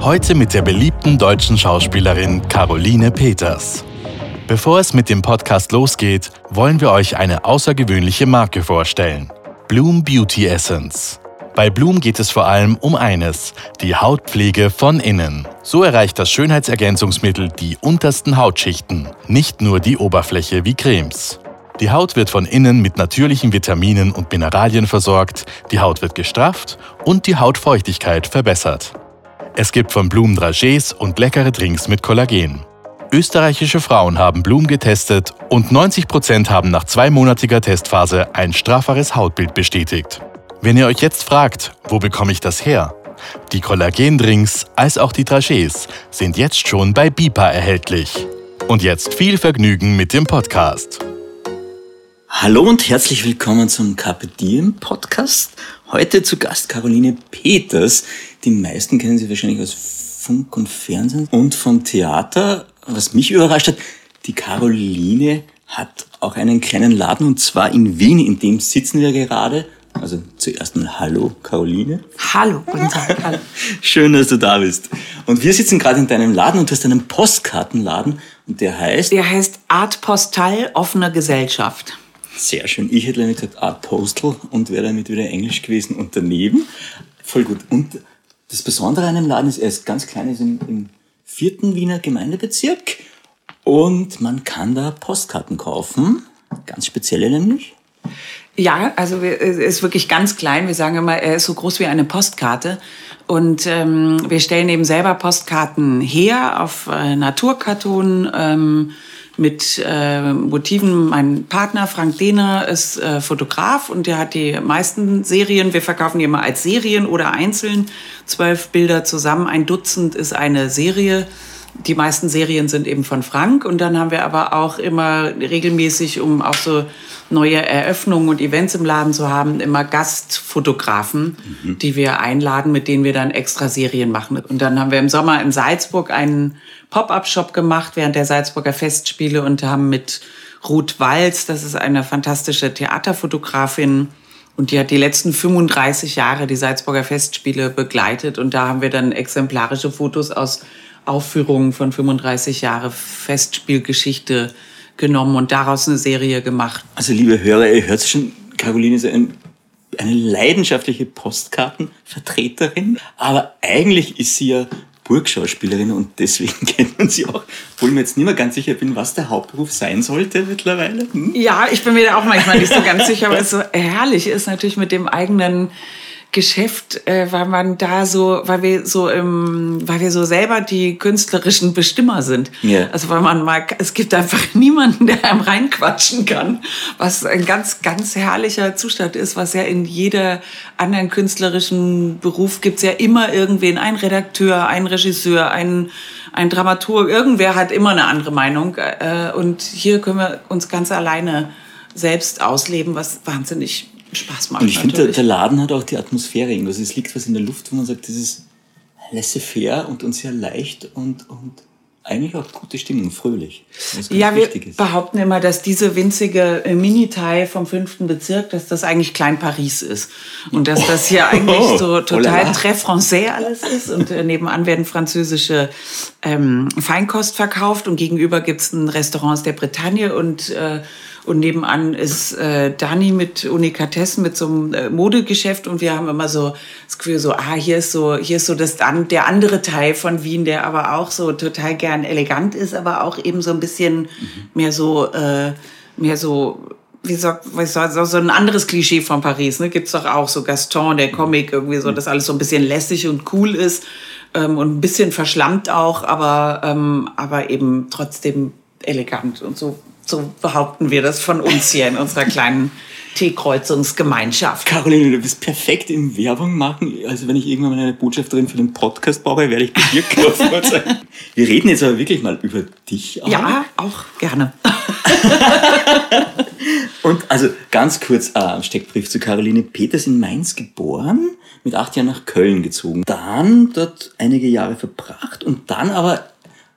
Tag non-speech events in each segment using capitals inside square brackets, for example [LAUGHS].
Heute mit der beliebten deutschen Schauspielerin Caroline Peters. Bevor es mit dem Podcast losgeht, wollen wir euch eine außergewöhnliche Marke vorstellen. Bloom Beauty Essence. Bei Bloom geht es vor allem um eines, die Hautpflege von innen. So erreicht das Schönheitsergänzungsmittel die untersten Hautschichten, nicht nur die Oberfläche wie Cremes. Die Haut wird von innen mit natürlichen Vitaminen und Mineralien versorgt, die Haut wird gestrafft und die Hautfeuchtigkeit verbessert. Es gibt von Bloom Dragés und leckere Drinks mit Kollagen. Österreichische Frauen haben Bloom getestet und 90% haben nach zweimonatiger Testphase ein strafferes Hautbild bestätigt. Wenn ihr euch jetzt fragt, wo bekomme ich das her? Die Kollagendrinks als auch die Dragés sind jetzt schon bei BIPA erhältlich. Und jetzt viel Vergnügen mit dem Podcast. Hallo und herzlich willkommen zum Carpe Diem Podcast. Heute zu Gast Caroline Peters. Die meisten kennen sie wahrscheinlich aus Funk und Fernsehen und von Theater. Was mich überrascht hat, die Caroline hat auch einen kleinen Laden und zwar in Wien, in dem sitzen wir gerade. Also zuerst mal Hallo, Caroline. Hallo, guten Tag. [LAUGHS] Hallo. Schön, dass du da bist. Und wir sitzen gerade in deinem Laden und du hast einen Postkartenladen und der heißt? Der heißt Art Postal offener Gesellschaft. Sehr schön. Ich hätte nämlich gesagt Art Postal und wäre damit wieder Englisch gewesen und daneben. Voll gut. Und das Besondere an dem Laden ist, er ist ganz klein, ist im, im vierten Wiener Gemeindebezirk und man kann da Postkarten kaufen. Ganz spezielle nämlich. Ja, also er ist wirklich ganz klein. Wir sagen immer, er ist so groß wie eine Postkarte. Und ähm, wir stellen eben selber Postkarten her auf äh, Naturkarton ähm, mit äh, Motiven. Mein Partner Frank Dehner ist äh, Fotograf und der hat die meisten Serien. Wir verkaufen die immer als Serien oder einzeln. Zwölf Bilder zusammen. Ein Dutzend ist eine Serie die meisten Serien sind eben von Frank und dann haben wir aber auch immer regelmäßig, um auch so neue Eröffnungen und Events im Laden zu haben, immer Gastfotografen, mhm. die wir einladen, mit denen wir dann extra Serien machen. Und dann haben wir im Sommer in Salzburg einen Pop-up-Shop gemacht während der Salzburger Festspiele und haben mit Ruth Walz, das ist eine fantastische Theaterfotografin, und die hat die letzten 35 Jahre die Salzburger Festspiele begleitet. Und da haben wir dann exemplarische Fotos aus Aufführungen von 35 Jahre Festspielgeschichte genommen und daraus eine Serie gemacht. Also liebe Hörer, ihr hört schon, Caroline ist ein, eine leidenschaftliche Postkartenvertreterin, aber eigentlich ist sie ja Burgschauspielerin und deswegen [LAUGHS] kennt man sie auch, obwohl ich mir jetzt nicht mehr ganz sicher bin, was der Hauptberuf sein sollte mittlerweile. Hm? Ja, ich bin mir da auch manchmal nicht so ganz [LAUGHS] sicher, aber es so herrlich ist natürlich mit dem eigenen Geschäft, äh, weil man da so, weil wir so im, weil wir so selber die künstlerischen Bestimmer sind. Yeah. Also weil man mal, es gibt einfach [LAUGHS] niemanden, der einem reinquatschen kann, was ein ganz, ganz herrlicher Zustand ist, was ja in jeder anderen künstlerischen Beruf gibt's ja immer irgendwen, ein Redakteur, ein Regisseur, ein, ein Dramaturg, irgendwer hat immer eine andere Meinung. Äh, und hier können wir uns ganz alleine selbst ausleben, was wahnsinnig Spaß macht. Und ich finde, der Laden hat auch die Atmosphäre irgendwas. Es liegt was in der Luft, wo man sagt, das ist laissez-faire und, und sehr leicht und, und eigentlich auch gute Stimmung, fröhlich. Ja, wir ist. behaupten immer, dass diese winzige äh, Mini-Teil vom fünften Bezirk, dass das eigentlich Klein Paris ist. Und dass das hier eigentlich so total oh très français alles ist. Und äh, nebenan werden französische ähm, Feinkost verkauft und gegenüber gibt's ein Restaurant der Bretagne und äh, und nebenan ist äh, Dani mit Unikatessen, mit so einem äh, Modegeschäft. Und wir haben immer so das Gefühl, so, ah, hier ist so, hier ist so das, der andere Teil von Wien, der aber auch so total gern elegant ist, aber auch eben so ein bisschen mhm. mehr so, äh, mehr so, wie sagt, was so, so ein anderes Klischee von Paris, ne? Gibt's doch auch so Gaston, der Comic, irgendwie so, dass alles so ein bisschen lässig und cool ist ähm, und ein bisschen verschlammt auch, aber, ähm, aber eben trotzdem elegant und so so behaupten wir das von uns hier in unserer kleinen T-Kreuzungsgemeinschaft. Caroline, du bist perfekt im Werbung machen. Also wenn ich irgendwann mal eine Botschafterin für den Podcast brauche, werde ich bei dir [LAUGHS] sagen. Wir reden jetzt aber wirklich mal über dich. Auch. Ja, auch gerne. [LAUGHS] und also ganz kurz äh, Steckbrief zu Caroline Peters in Mainz geboren, mit acht Jahren nach Köln gezogen, dann dort einige Jahre verbracht und dann aber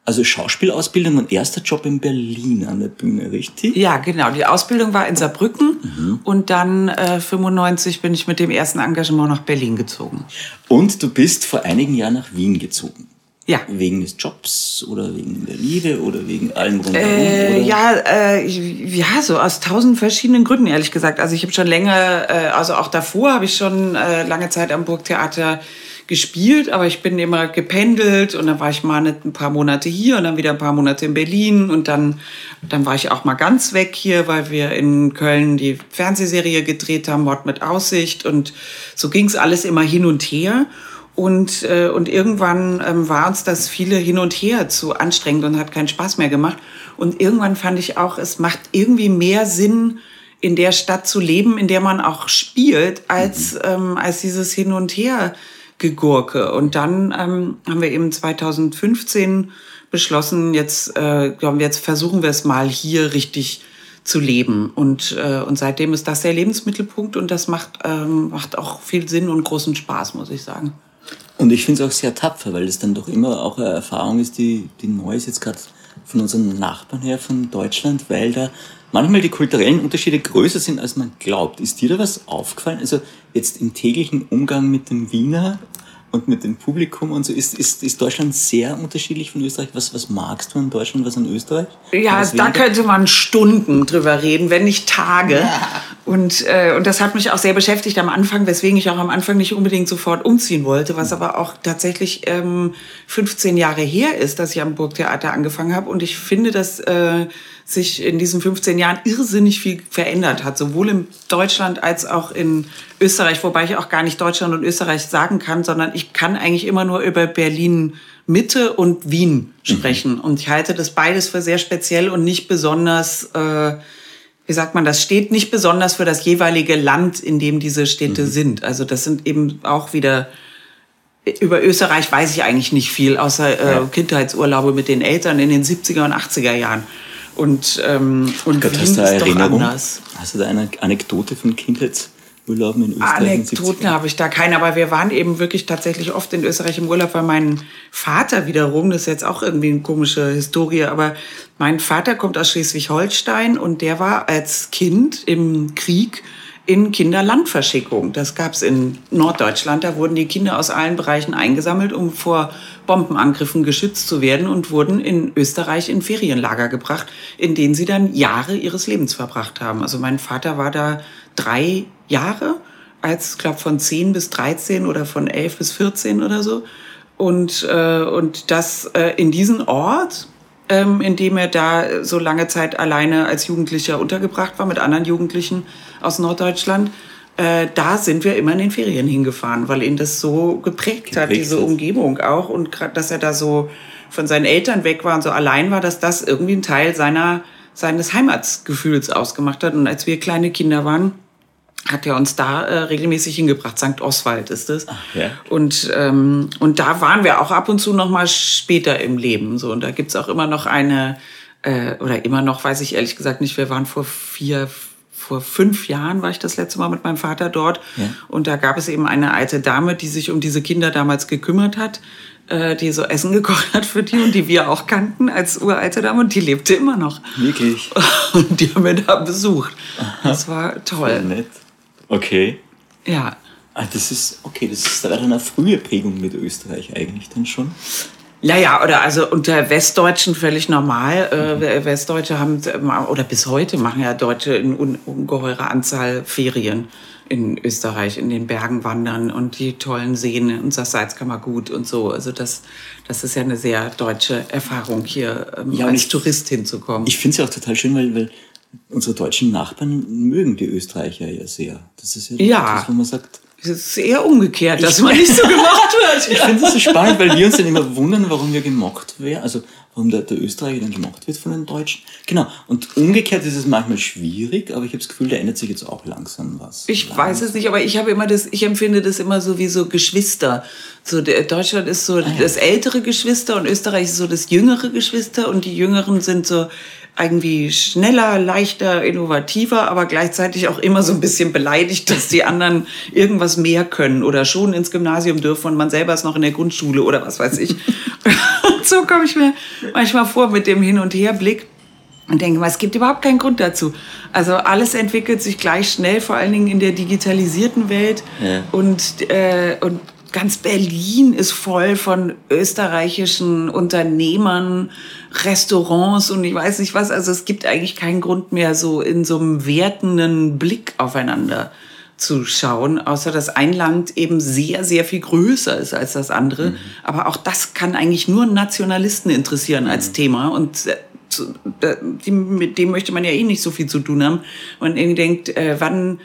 also Schauspielausbildung und erster Job in Berlin an der Bühne, richtig? Ja, genau. Die Ausbildung war in Saarbrücken mhm. und dann äh, 95 bin ich mit dem ersten Engagement nach Berlin gezogen. Und du bist vor einigen Jahren nach Wien gezogen. Ja. Wegen des Jobs oder wegen der Liebe oder wegen allem rundherum? Äh, ja, äh, ja, so aus tausend verschiedenen Gründen, ehrlich gesagt. Also ich habe schon länger, äh, also auch davor habe ich schon äh, lange Zeit am Burgtheater gespielt, aber ich bin immer gependelt und dann war ich mal ein paar Monate hier und dann wieder ein paar Monate in Berlin und dann, dann war ich auch mal ganz weg hier, weil wir in Köln die Fernsehserie gedreht haben, Mord mit Aussicht und so ging es alles immer hin und her. Und, äh, und irgendwann ähm, war uns das viele hin und her zu anstrengend und hat keinen Spaß mehr gemacht. Und irgendwann fand ich auch, es macht irgendwie mehr Sinn, in der Stadt zu leben, in der man auch spielt, als, mhm. ähm, als dieses Hin und Her gegurke. Und dann ähm, haben wir eben 2015 beschlossen, jetzt, äh, jetzt versuchen wir es mal hier richtig zu leben. Und, äh, und seitdem ist das der Lebensmittelpunkt und das macht, ähm, macht auch viel Sinn und großen Spaß, muss ich sagen. Und ich finde es auch sehr tapfer, weil es dann doch immer auch eine Erfahrung ist, die, die neu ist jetzt gerade von unseren Nachbarn her von Deutschland, weil da manchmal die kulturellen Unterschiede größer sind, als man glaubt. Ist dir da was aufgefallen? Also jetzt im täglichen Umgang mit dem Wiener und mit dem Publikum und so. Ist, ist, ist Deutschland sehr unterschiedlich von Österreich? Was, was magst du an Deutschland, was an Österreich? Ja, da könnte man Stunden drüber reden, wenn nicht Tage. Ja. Und, äh, und das hat mich auch sehr beschäftigt am Anfang, weswegen ich auch am Anfang nicht unbedingt sofort umziehen wollte, was aber auch tatsächlich ähm, 15 Jahre her ist, dass ich am Burgtheater angefangen habe. Und ich finde, dass äh, sich in diesen 15 Jahren irrsinnig viel verändert hat, sowohl in Deutschland als auch in Österreich, wobei ich auch gar nicht Deutschland und Österreich sagen kann, sondern ich kann eigentlich immer nur über Berlin Mitte und Wien sprechen. Mhm. Und ich halte das beides für sehr speziell und nicht besonders, äh, wie sagt man, das steht nicht besonders für das jeweilige Land, in dem diese Städte mhm. sind. Also das sind eben auch wieder über Österreich weiß ich eigentlich nicht viel, außer äh, ja. Kindheitsurlaube mit den Eltern in den 70er und 80er Jahren. Und, ähm, und Gott, hast du eine Erinnerung? Hast du da eine Anekdote von Kindheitsurlauben in Österreich? Anekdoten habe ich da keine, aber wir waren eben wirklich tatsächlich oft in Österreich im Urlaub, weil mein Vater wiederum, das ist jetzt auch irgendwie eine komische Historie, aber mein Vater kommt aus Schleswig-Holstein und der war als Kind im Krieg in Kinderlandverschickung. Das gab es in Norddeutschland. Da wurden die Kinder aus allen Bereichen eingesammelt, um vor Bombenangriffen geschützt zu werden und wurden in Österreich in Ferienlager gebracht, in denen sie dann Jahre ihres Lebens verbracht haben. Also mein Vater war da drei Jahre, als, glaube von 10 bis 13 oder von 11 bis 14 oder so. Und, äh, und das äh, in diesen Ort, ähm, in dem er da so lange Zeit alleine als Jugendlicher untergebracht war mit anderen Jugendlichen aus Norddeutschland. Äh, da sind wir immer in den Ferien hingefahren, weil ihn das so geprägt, geprägt hat, diese ist. Umgebung auch. Und gerade, dass er da so von seinen Eltern weg war und so allein war, dass das irgendwie ein Teil seiner, seines Heimatsgefühls ausgemacht hat. Und als wir kleine Kinder waren, hat er uns da äh, regelmäßig hingebracht. St. Oswald ist es. Ja. Und, ähm, und da waren wir auch ab und zu noch mal später im Leben. So. Und da gibt's auch immer noch eine, äh, oder immer noch, weiß ich ehrlich gesagt nicht, wir waren vor vier, vor fünf Jahren war ich das letzte Mal mit meinem Vater dort. Ja. Und da gab es eben eine alte Dame, die sich um diese Kinder damals gekümmert hat, äh, die so Essen [LAUGHS] gekocht hat für die und die wir auch kannten als uralte Dame. Und die lebte immer noch. Wirklich? [LAUGHS] Und die haben wir da besucht. Aha. Das war toll. Voll nett. Okay. Ja. Ah, das ist, okay, das ist eine frühe Prägung mit Österreich eigentlich dann schon. Ja, ja, oder also unter Westdeutschen völlig normal. Äh, Westdeutsche haben, oder bis heute machen ja Deutsche in ungeheurer Anzahl Ferien in Österreich, in den Bergen wandern und die tollen Seen und das Salzkammergut und so. Also das, das ist ja eine sehr deutsche Erfahrung, hier ähm, ja, als ich, Tourist hinzukommen. Ich finde es ja auch total schön, weil, weil unsere deutschen Nachbarn mögen die Österreicher ja sehr. Das ist ja, ja. das, wo man sagt. Es ist eher umgekehrt, dass man [LAUGHS] nicht so gemacht wird. ich finde das so spannend, weil wir uns dann immer wundern, warum wir gemockt werden. Also warum der, der Österreicher dann gemacht wird von den Deutschen. Genau. Und umgekehrt ist es manchmal schwierig, aber ich habe das Gefühl, da ändert sich jetzt auch langsam was. Ich langsam. weiß es nicht, aber ich habe immer das, ich empfinde das immer so wie so Geschwister. So der, Deutschland ist so das ältere Geschwister und Österreich ist so das jüngere Geschwister und die Jüngeren sind so irgendwie schneller, leichter, innovativer, aber gleichzeitig auch immer so ein bisschen beleidigt, dass die anderen [LAUGHS] irgendwas mehr können oder schon ins Gymnasium dürfen und man selber ist noch in der Grundschule oder was weiß ich. [LAUGHS] [LAUGHS] so komme ich mir manchmal vor mit dem Hin- und Herblick und denke mal, es gibt überhaupt keinen Grund dazu. Also alles entwickelt sich gleich schnell, vor allen Dingen in der digitalisierten Welt Ja. und, äh, und ganz Berlin ist voll von österreichischen Unternehmern, Restaurants und ich weiß nicht was. Also es gibt eigentlich keinen Grund mehr, so in so einem wertenden Blick aufeinander zu schauen, außer dass ein Land eben sehr, sehr viel größer ist als das andere. Aber auch das kann eigentlich nur Nationalisten interessieren als Thema und äh, mit dem möchte man ja eh nicht so viel zu tun haben. Man irgendwie denkt, äh, wann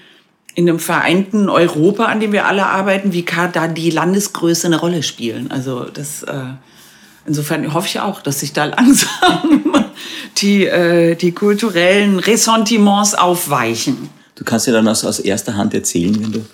in einem vereinten Europa, an dem wir alle arbeiten, wie kann da die Landesgröße eine Rolle spielen? Also das äh, insofern hoffe ich auch, dass sich da langsam [LAUGHS] die, die kulturellen Ressentiments aufweichen. Du kannst ja dann aus, aus erster Hand erzählen, wenn du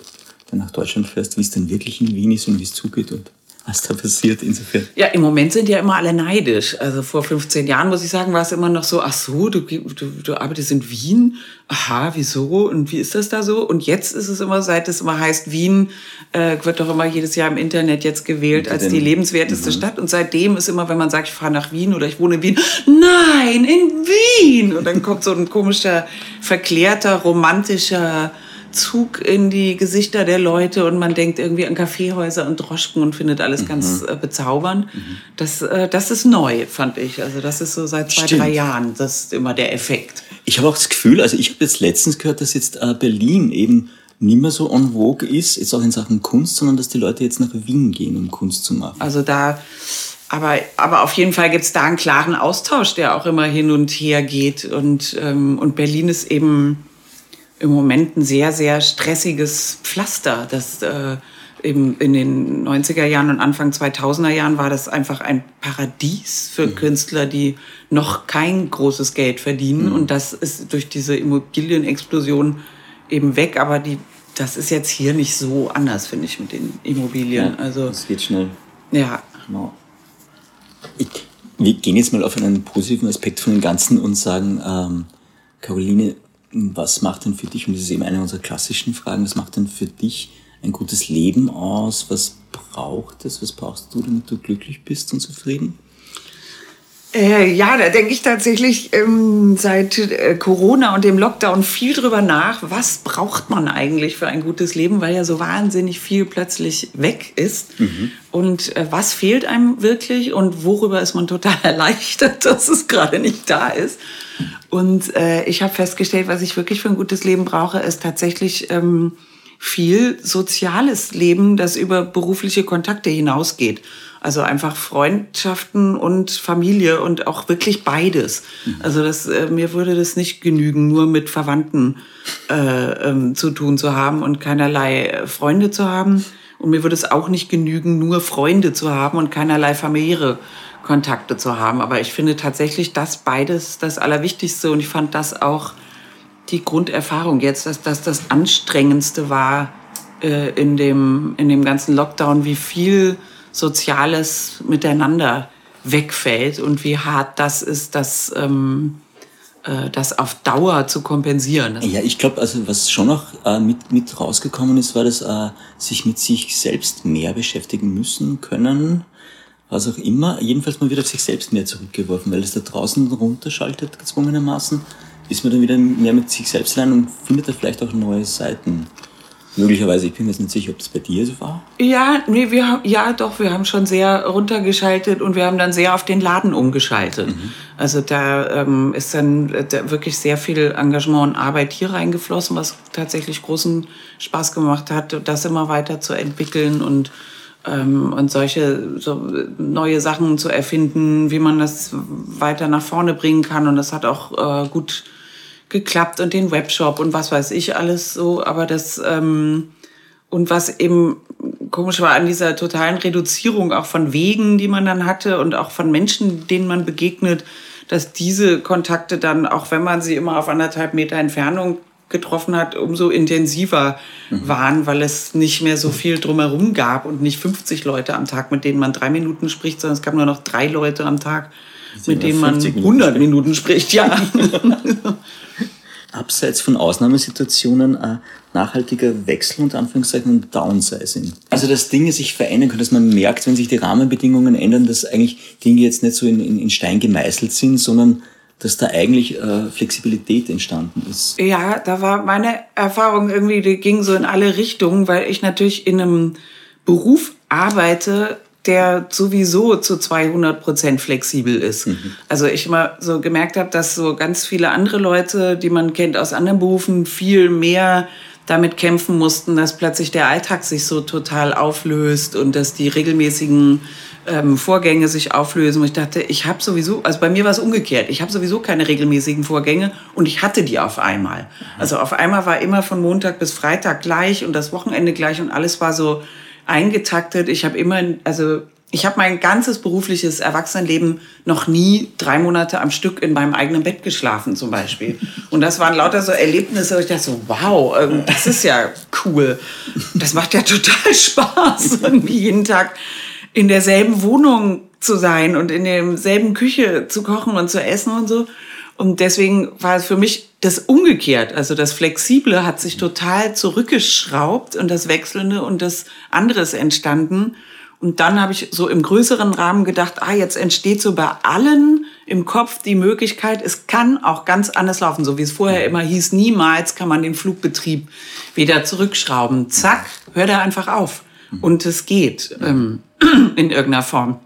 dann nach Deutschland fährst, wie es dann wirklich in Wien ist und wie es zugeht und was da passiert. Insofern. Ja, im Moment sind ja immer alle neidisch. Also vor 15 Jahren, muss ich sagen, war es immer noch so, ach so, du, du, du arbeitest in Wien? Aha, wieso? Und wie ist das da so? Und jetzt ist es immer, seit es immer heißt, Wien äh, wird doch immer jedes Jahr im Internet jetzt gewählt als die lebenswerteste Stadt. Und seitdem ist immer, wenn man sagt, ich fahre nach Wien oder ich wohne in Wien, nein, in Wien! Und dann kommt so ein komischer, verklärter, romantischer Zug in die Gesichter der Leute und man denkt irgendwie an Kaffeehäuser und Droschken und findet alles ganz äh, bezaubernd. Das, äh, das ist neu, fand ich. Also das ist so seit zwei, Stimmt. drei Jahren. Das ist immer der Effekt. Ich habe auch das Gefühl, also ich habe jetzt letztens gehört, dass jetzt äh, Berlin eben nicht mehr so en vogue ist, jetzt auch in Sachen Kunst, sondern dass die Leute jetzt nach Wien gehen, um Kunst zu machen. Also da, aber, aber auf jeden Fall gibt es da einen klaren Austausch, der auch immer hin und her geht. Und, ähm, und Berlin ist eben im Moment ein sehr, sehr stressiges Pflaster. Das äh, eben in den 90er Jahren und Anfang 2000er Jahren war das einfach ein Paradies für Künstler, die noch kein großes Geld verdienen. Und das ist durch diese Immobilienexplosion eben weg. Aber die, das ist jetzt hier nicht so anders, finde ich, mit den Immobilien. also, es geht schnell. ja. Genau. Ich, wir gehen jetzt mal auf einen positiven Aspekt von dem Ganzen und sagen, ähm, Caroline, was macht denn für dich, und das ist eben eine unserer klassischen Fragen, was macht denn für dich ein gutes Leben aus? Was braucht es? Was brauchst du, damit du glücklich bist und zufrieden? Äh, ja, da denke ich tatsächlich ähm, seit äh, Corona und dem Lockdown viel drüber nach, was braucht man eigentlich für ein gutes Leben, weil ja so wahnsinnig viel plötzlich weg ist. Und äh, was fehlt einem wirklich und worüber ist man total [LAUGHS] erleichtert, dass es gerade nicht da ist. Und äh, ich habe festgestellt, was ich wirklich für ein gutes Leben brauche, ist tatsächlich ähm, viel soziales Leben, das über berufliche Kontakte hinausgeht. Also einfach Freundschaften und Familie und auch wirklich beides. Also das, äh, mir würde das nicht genügen, nur mit Verwandten äh, ähm, zu tun zu haben und keinerlei äh, Freunde zu haben. Und mir würde es auch nicht genügen, nur Freunde zu haben und keinerlei familiäre Kontakte zu haben. Aber ich finde tatsächlich das beides das Allerwichtigste. Und ich fand das auch die Grunderfahrung jetzt, dass das das Anstrengendste war äh, in, dem, in dem ganzen Lockdown, wie viel Soziales miteinander wegfällt und wie hart das ist, das, ähm, äh, das auf Dauer zu kompensieren. Ja, ich glaube, also was schon noch äh, mit, mit rausgekommen ist, war das äh, sich mit sich selbst mehr beschäftigen müssen, können, was auch immer. Jedenfalls mal wieder auf sich selbst mehr zurückgeworfen, weil es da draußen runterschaltet, gezwungenermaßen, ist man dann wieder mehr mit sich selbst allein und findet da vielleicht auch neue Seiten. Möglicherweise, ich bin mir jetzt nicht sicher, ob das bei dir so war. Ja, nee, wir haben, ja, doch, wir haben schon sehr runtergeschaltet und wir haben dann sehr auf den Laden umgeschaltet. Also da ähm, ist dann äh, da wirklich sehr viel Engagement und Arbeit hier reingeflossen, was tatsächlich großen Spaß gemacht hat, das immer weiter zu entwickeln und ähm, und solche so neue Sachen zu erfinden, wie man das weiter nach vorne bringen kann. Und das hat auch äh, gut geklappt und den Webshop und was weiß ich alles so. Aber das ähm, und was eben komisch war an dieser totalen Reduzierung auch von Wegen, die man dann hatte und auch von Menschen, denen man begegnet, dass diese Kontakte dann, auch wenn man sie immer auf anderthalb Meter Entfernung getroffen hat, umso intensiver mhm. waren, weil es nicht mehr so viel drumherum gab und nicht 50 Leute am Tag, mit denen man drei Minuten spricht, sondern es gab nur noch drei Leute am Tag, mit denen man 100 Minuten spricht. Ja. [LAUGHS] Abseits von Ausnahmesituationen ein nachhaltiger Wechsel und Anführungszeichen und Downsizing. Also dass Dinge sich verändern können, dass man merkt, wenn sich die Rahmenbedingungen ändern, dass eigentlich Dinge jetzt nicht so in, in Stein gemeißelt sind, sondern dass da eigentlich äh, Flexibilität entstanden ist. Ja, da war meine Erfahrung irgendwie, die ging so in alle Richtungen, weil ich natürlich in einem Beruf arbeite, der sowieso zu 200 Prozent flexibel ist. Mhm. Also ich mal so gemerkt habe, dass so ganz viele andere Leute, die man kennt aus anderen Berufen, viel mehr damit kämpfen mussten, dass plötzlich der Alltag sich so total auflöst und dass die regelmäßigen ähm, Vorgänge sich auflösen. Und ich dachte, ich habe sowieso, also bei mir war es umgekehrt. Ich habe sowieso keine regelmäßigen Vorgänge und ich hatte die auf einmal. Also auf einmal war immer von Montag bis Freitag gleich und das Wochenende gleich und alles war so eingetaktet. Ich habe immer, also ich habe mein ganzes berufliches Erwachsenenleben noch nie drei Monate am Stück in meinem eigenen Bett geschlafen, zum Beispiel. Und das waren lauter so Erlebnisse, wo ich dachte so, wow, ähm, das ist ja cool. Das macht ja total [LAUGHS] Spaß, irgendwie jeden Tag in derselben Wohnung zu sein und in derselben Küche zu kochen und zu essen und so. Und deswegen war es für mich das umgekehrt. Also das Flexible hat sich total zurückgeschraubt und das Wechselnde und das anderes entstanden. Und dann habe ich so im größeren Rahmen gedacht, ah, jetzt entsteht so bei allen im Kopf die Möglichkeit, es kann auch ganz anders laufen, so wie es vorher immer hieß, niemals kann man den Flugbetrieb wieder zurückschrauben. Zack, hört er einfach auf. Und es geht ähm, [CLEARS THROAT] in irgendeiner Form.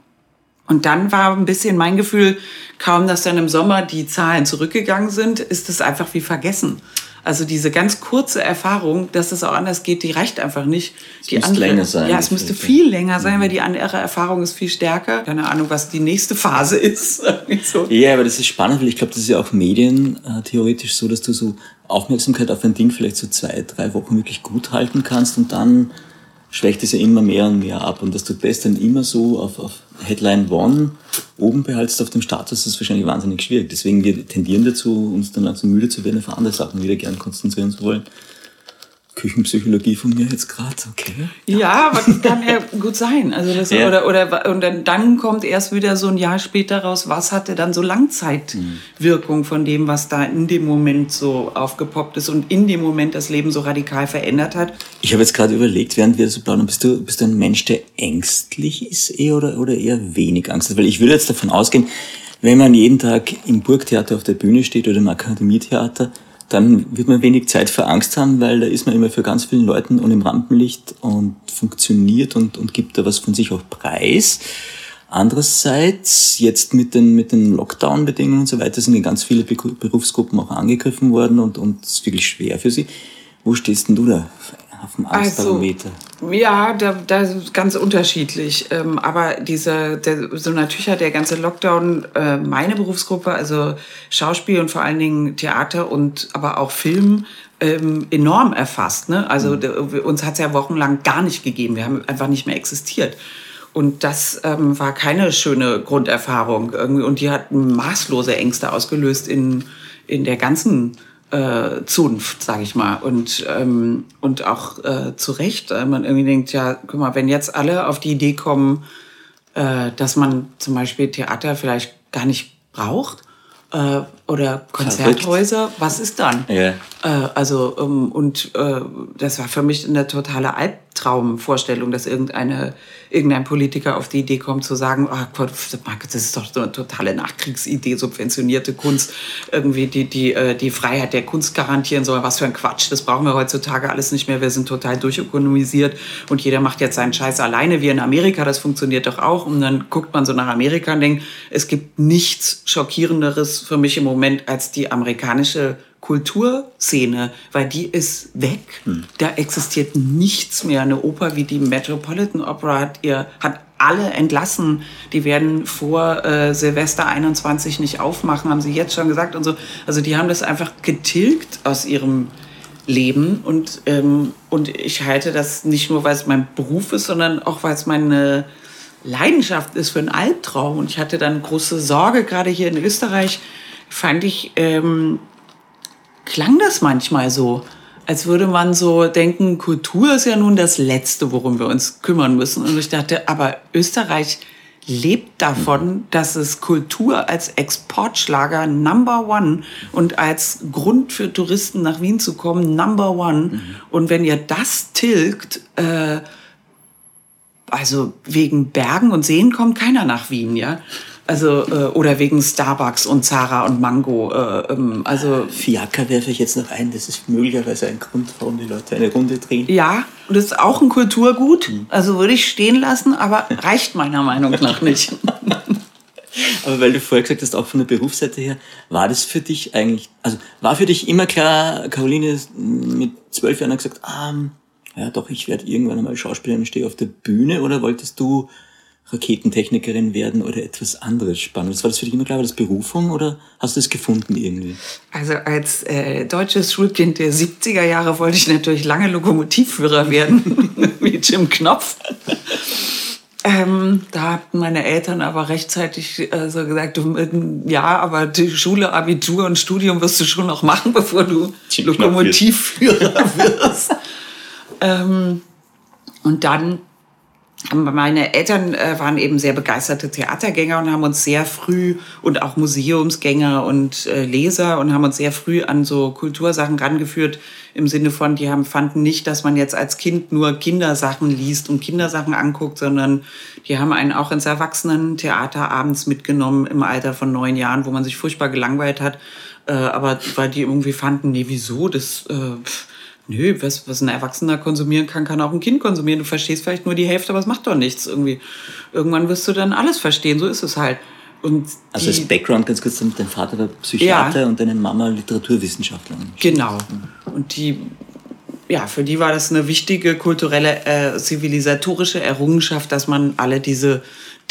Und dann war ein bisschen mein Gefühl, kaum dass dann im Sommer die Zahlen zurückgegangen sind, ist es einfach wie vergessen. Also diese ganz kurze Erfahrung, dass es auch anders geht, die reicht einfach nicht. Es die müsste andere, länger sein. Ja, es müsste viel länger sein, weil die andere Erfahrung ist viel stärker. Keine Ahnung, was die nächste Phase [LAUGHS] ist. so. Ja, aber das ist spannend, weil ich glaube, das ist ja auch Medien äh, so, dass du so Aufmerksamkeit auf ein Ding vielleicht so zwei, drei Wochen wirklich gut halten kannst und dann schwächt es ja immer mehr und mehr ab. Und dass du das dann immer so auf, auf Headline One oben behaltst auf dem Status, ist wahrscheinlich wahnsinnig schwierig. Deswegen wir tendieren dazu, uns dann also müde zu werden, auf andere Sachen wieder gern konzentrieren zu wollen. Küchenpsychologie von mir jetzt gerade, okay. Ja, aber das kann ja [LAUGHS] gut sein. Also das, ja. oder, oder, und dann, dann kommt erst wieder so ein Jahr später raus, was hatte dann so Langzeitwirkung von dem, was da in dem Moment so aufgepoppt ist und in dem Moment das Leben so radikal verändert hat. Ich habe jetzt gerade überlegt, während wir so plaudern, bist du, bist du ein Mensch, der ängstlich ist eher oder, oder eher wenig Angst hat? Weil ich würde jetzt davon ausgehen, wenn man jeden Tag im Burgtheater auf der Bühne steht oder im Akademietheater, dann wird man wenig Zeit für Angst haben, weil da ist man immer für ganz vielen Leuten und im Rampenlicht und funktioniert und, und gibt da was von sich auch preis. Andererseits, jetzt mit den, mit den Lockdown-Bedingungen und so weiter, sind ganz viele Berufsgruppen auch angegriffen worden und, und es ist wirklich schwer für sie. Wo stehst denn du da auf dem Angstbarometer? Also, ja, da, da ist ganz unterschiedlich. Ähm, aber dieser, der, so natürlich hat der ganze Lockdown äh, meine Berufsgruppe, also Schauspiel und vor allen Dingen Theater und aber auch Film, ähm, enorm erfasst. Ne? Also mhm. uns hat es ja wochenlang gar nicht gegeben. Wir haben einfach nicht mehr existiert. Und das ähm, war keine schöne Grunderfahrung. Irgendwie. Und die hat maßlose Ängste ausgelöst in, in der ganzen äh, Zunft, sage ich mal. Und, ähm, und auch äh, zu Recht, äh, man irgendwie denkt, ja, guck mal, wenn jetzt alle auf die Idee kommen, äh, dass man zum Beispiel Theater vielleicht gar nicht braucht äh, oder Konzerthäuser, was ist dann? Yeah. Äh, also, ähm, und äh, das war für mich eine totale Albtraumvorstellung, dass irgendeine, irgendein Politiker auf die Idee kommt zu sagen, oh Gott, das ist doch so eine totale Nachkriegsidee, subventionierte Kunst, irgendwie die, die, äh, die Freiheit der Kunst garantieren soll. Was für ein Quatsch, das brauchen wir heutzutage alles nicht mehr. Wir sind total durchökonomisiert und jeder macht jetzt seinen Scheiß alleine, wie in Amerika, das funktioniert doch auch. Und dann guckt man so nach Amerika und denkt, es gibt nichts Schockierenderes für mich im Moment als die amerikanische Kulturszene, weil die ist weg. Hm. Da existiert nichts mehr. Eine Oper wie die Metropolitan Opera hat, ihr, hat alle entlassen. Die werden vor äh, Silvester 21 nicht aufmachen, haben sie jetzt schon gesagt und so. Also die haben das einfach getilgt aus ihrem leben. Und, ähm, und ich halte das nicht nur, weil es mein Beruf ist, sondern auch, weil es meine Leidenschaft ist für einen Albtraum. Und ich hatte dann große Sorge, gerade hier in Österreich, fand ich, ähm, klang das manchmal so, als würde man so denken, Kultur ist ja nun das Letzte, worum wir uns kümmern müssen. Und ich dachte, aber Österreich lebt davon, dass es Kultur als Exportschlager Number One und als Grund für Touristen nach Wien zu kommen Number One. Mhm. Und wenn ihr das tilgt, äh, also wegen Bergen und Seen kommt keiner nach Wien, ja. Also, äh, oder wegen Starbucks und Zara und Mango. Äh, ähm, also Fiaker werfe ich jetzt noch ein. Das ist möglicherweise ein Grund, warum die Leute eine Runde drehen. Ja, und das ist auch ein Kulturgut. Mhm. Also würde ich stehen lassen, aber [LAUGHS] reicht meiner Meinung nach nicht. [LAUGHS] aber weil du vorher gesagt hast, auch von der Berufsseite her, war das für dich eigentlich, also war für dich immer klar, Caroline mit zwölf Jahren hat gesagt, ah, ja doch, ich werde irgendwann einmal Schauspielerin stehe auf der Bühne oder wolltest du Raketentechnikerin werden oder etwas anderes Spannendes? War das für dich immer klar, war das Berufung oder hast du es gefunden irgendwie? Also als äh, deutsches Schulkind der 70er Jahre wollte ich natürlich lange Lokomotivführer werden, [LAUGHS] wie Jim Knopf. Ähm, da hatten meine Eltern aber rechtzeitig äh, so gesagt, du, äh, ja, aber die Schule, Abitur und Studium wirst du schon noch machen, bevor du Lokomotivführer wirst. [LAUGHS] ähm, und dann meine Eltern äh, waren eben sehr begeisterte Theatergänger und haben uns sehr früh und auch Museumsgänger und äh, Leser und haben uns sehr früh an so Kultursachen rangeführt im Sinne von, die haben fanden nicht, dass man jetzt als Kind nur Kindersachen liest und Kindersachen anguckt, sondern die haben einen auch ins Erwachsenen-Theater abends mitgenommen im Alter von neun Jahren, wo man sich furchtbar gelangweilt hat, äh, aber weil die irgendwie fanden, nee, wieso, das äh, pff, Nö, was, was ein Erwachsener konsumieren kann, kann auch ein Kind konsumieren. Du verstehst vielleicht nur die Hälfte, aber es macht doch nichts irgendwie. Irgendwann wirst du dann alles verstehen, so ist es halt. Und also als Background ganz kurz, dein Vater war Psychiater ja, und deine Mama Literaturwissenschaftlerin. Genau. Und die, ja, für die war das eine wichtige kulturelle, äh, zivilisatorische Errungenschaft, dass man alle diese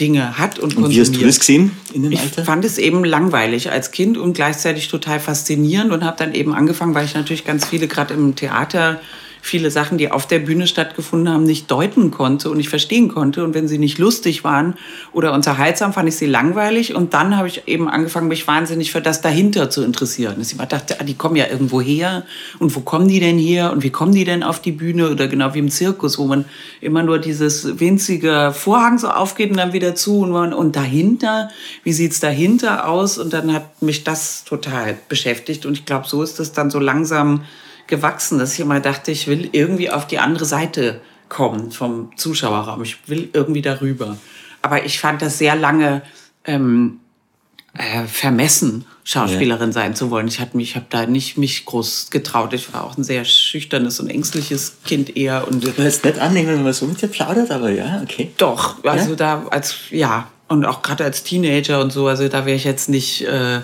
Dinge hat und, und wie hast du das gesehen in dem Alter? Ich fand es eben langweilig als Kind und gleichzeitig total faszinierend und habe dann eben angefangen, weil ich natürlich ganz viele gerade im Theater viele Sachen, die auf der Bühne stattgefunden haben, nicht deuten konnte und nicht verstehen konnte. Und wenn sie nicht lustig waren oder unterhaltsam, fand ich sie langweilig. Und dann habe ich eben angefangen, mich wahnsinnig für das dahinter zu interessieren. Dass ich immer dachte, ah, die kommen ja irgendwo her. Und wo kommen die denn her? Und wie kommen die denn auf die Bühne? Oder genau wie im Zirkus, wo man immer nur dieses winzige Vorhang so aufgeht und dann wieder zu. Und, man, und dahinter, wie sieht's dahinter aus? Und dann hat mich das total beschäftigt. Und ich glaube, so ist es dann so langsam gewachsen, dass ich immer dachte, ich will irgendwie auf die andere Seite kommen vom Zuschauerraum. Ich will irgendwie darüber. Aber ich fand das sehr lange ähm, äh, vermessen, Schauspielerin ja. sein zu wollen. Ich habe mich, ich habe da nicht mich groß getraut. Ich war auch ein sehr schüchternes und ängstliches Kind eher. Und du willst nicht annehmen, wenn man so mit dir plaudert, aber ja, okay. Doch, also ja? da als ja und auch gerade als Teenager und so. Also da wäre ich jetzt nicht, äh,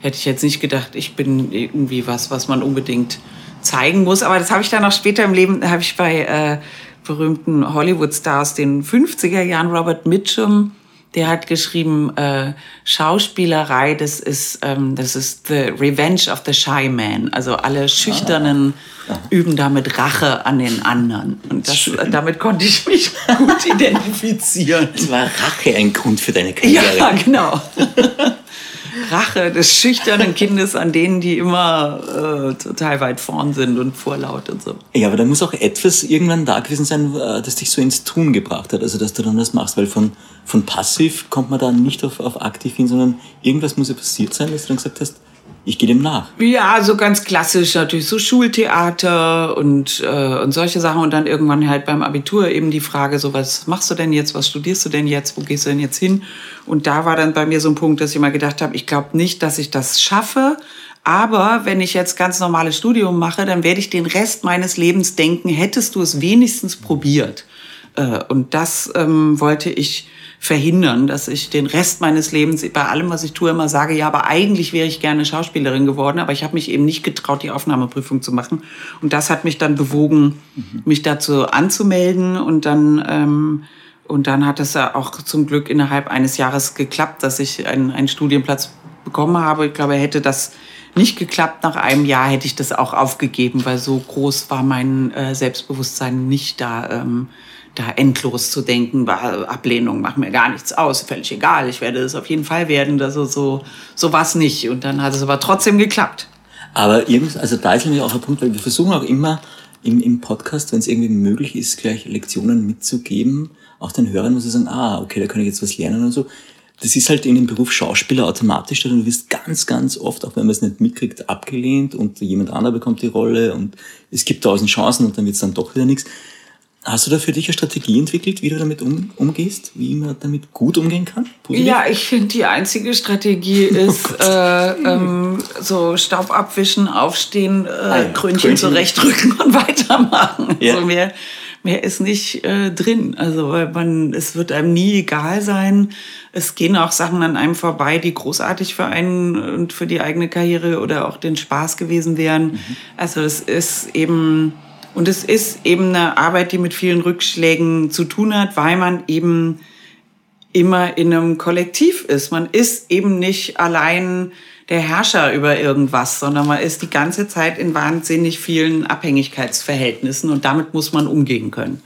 hätte ich jetzt nicht gedacht, ich bin irgendwie was, was man unbedingt zeigen muss. Aber das habe ich dann auch später im Leben, habe ich bei äh, berühmten Hollywood-Stars, den 50er Jahren, Robert Mitchum, der hat geschrieben, äh, Schauspielerei, das ist, ähm, das ist the revenge of the shy man. Also alle Schüchternen ah. üben damit Rache an den anderen. Und das, damit konnte ich mich [LAUGHS] gut identifizieren. Es war Rache ein Grund für deine Karriere. Ja, genau. [LAUGHS] Rache des schüchternen Kindes an denen, die immer äh, total weit vorn sind und vorlaut und so. Ja, aber da muss auch etwas irgendwann da gewesen sein, äh, das dich so ins Tun gebracht hat, also dass du dann das machst, weil von, von passiv kommt man da nicht auf, auf aktiv hin, sondern irgendwas muss ja passiert sein, dass du dann gesagt hast, ich gehe dem nach. Ja, so ganz klassisch natürlich so Schultheater und, äh, und solche Sachen und dann irgendwann halt beim Abitur eben die Frage, so was machst du denn jetzt, was studierst du denn jetzt, wo gehst du denn jetzt hin? Und da war dann bei mir so ein Punkt, dass ich mal gedacht habe, ich glaube nicht, dass ich das schaffe, aber wenn ich jetzt ganz normales Studium mache, dann werde ich den Rest meines Lebens denken, hättest du es wenigstens probiert. Äh, und das ähm, wollte ich verhindern, dass ich den Rest meines Lebens bei allem, was ich tue, immer sage, ja, aber eigentlich wäre ich gerne Schauspielerin geworden, aber ich habe mich eben nicht getraut, die Aufnahmeprüfung zu machen. Und das hat mich dann bewogen, mhm. mich dazu anzumelden und dann ähm, und dann hat es ja auch zum Glück innerhalb eines Jahres geklappt, dass ich einen, einen Studienplatz bekommen habe. Ich glaube, hätte das nicht geklappt. Nach einem Jahr hätte ich das auch aufgegeben, weil so groß war mein äh, Selbstbewusstsein nicht da. Ähm, da endlos zu denken, war Ablehnung macht mir gar nichts aus, völlig egal, ich werde es auf jeden Fall werden, also so, so war es nicht. Und dann hat es aber trotzdem geklappt. Aber irgend, also da ist nämlich auch ein Punkt, weil wir versuchen auch immer im, im Podcast, wenn es irgendwie möglich ist, gleich Lektionen mitzugeben, auch den Hörern, wo sie sagen, ah, okay, da kann ich jetzt was lernen und so. Das ist halt in dem Beruf Schauspieler automatisch, denn du wirst ganz, ganz oft, auch wenn man es nicht mitkriegt, abgelehnt und jemand anderer bekommt die Rolle und es gibt tausend Chancen und dann wird es dann doch wieder nichts. Hast du da für dich eine Strategie entwickelt, wie du damit um, umgehst, wie man damit gut umgehen kann? Positiv? Ja, ich finde, die einzige Strategie ist oh [LAUGHS] äh, ähm, so Staub abwischen, aufstehen, äh, ah, ja. Krönchen, Krönchen zurechtrücken und [LAUGHS] weitermachen. Ja. Also mehr, mehr ist nicht äh, drin. Also weil man, es wird einem nie egal sein. Es gehen auch Sachen an einem vorbei, die großartig für einen und für die eigene Karriere oder auch den Spaß gewesen wären. Mhm. Also es ist eben und es ist eben eine Arbeit, die mit vielen Rückschlägen zu tun hat, weil man eben immer in einem Kollektiv ist. Man ist eben nicht allein der Herrscher über irgendwas, sondern man ist die ganze Zeit in wahnsinnig vielen Abhängigkeitsverhältnissen und damit muss man umgehen können.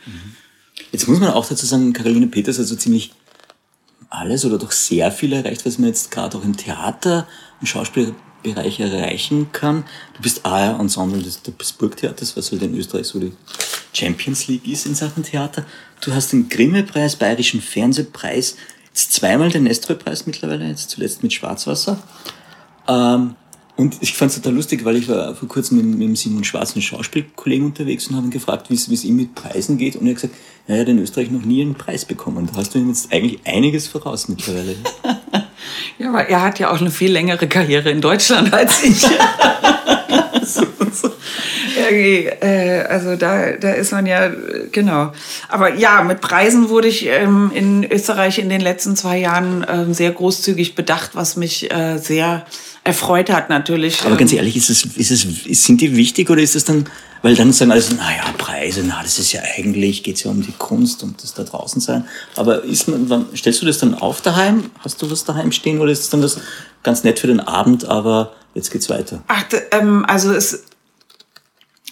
Jetzt muss man auch dazu sagen, Caroline Peters hat so ziemlich alles oder doch sehr viel erreicht, was man jetzt gerade auch im Theater, im Schauspiel Bereich erreichen kann. Du bist A-Ensemble des, des Burgtheaters, was halt in Österreich so die Champions League ist in Sachen Theater. Du hast den Grimme-Preis, Bayerischen Fernsehpreis, jetzt zweimal den Nestroy-Preis mittlerweile, jetzt zuletzt mit Schwarzwasser. Ähm, und ich fand es total lustig, weil ich war vor kurzem mit, mit dem Simon Schwarz, einem Schauspielkollegen, unterwegs und habe ihn gefragt, wie es ihm mit Preisen geht. Und er hat gesagt, ja, er hat in Österreich noch nie einen Preis bekommen. Da hast du ihm jetzt eigentlich einiges voraus mittlerweile. [LAUGHS] Ja, aber er hat ja auch eine viel längere Karriere in Deutschland als ich. [LAUGHS] so, so. Äh, also da, da ist man ja, genau. Aber ja, mit Preisen wurde ich ähm, in Österreich in den letzten zwei Jahren ähm, sehr großzügig bedacht, was mich äh, sehr erfreut hat natürlich. Aber ganz ähm, ehrlich, ist es, ist es, sind die wichtig oder ist es dann, weil dann sagen alle so, naja, Preise, na, das ist ja eigentlich, geht's ja um die Kunst und das da draußen sein. Aber ist man, stellst du das dann auf daheim? Hast du was daheim stehen oder ist es dann das ganz nett für den Abend, aber jetzt geht's weiter? Ach, ähm, also es,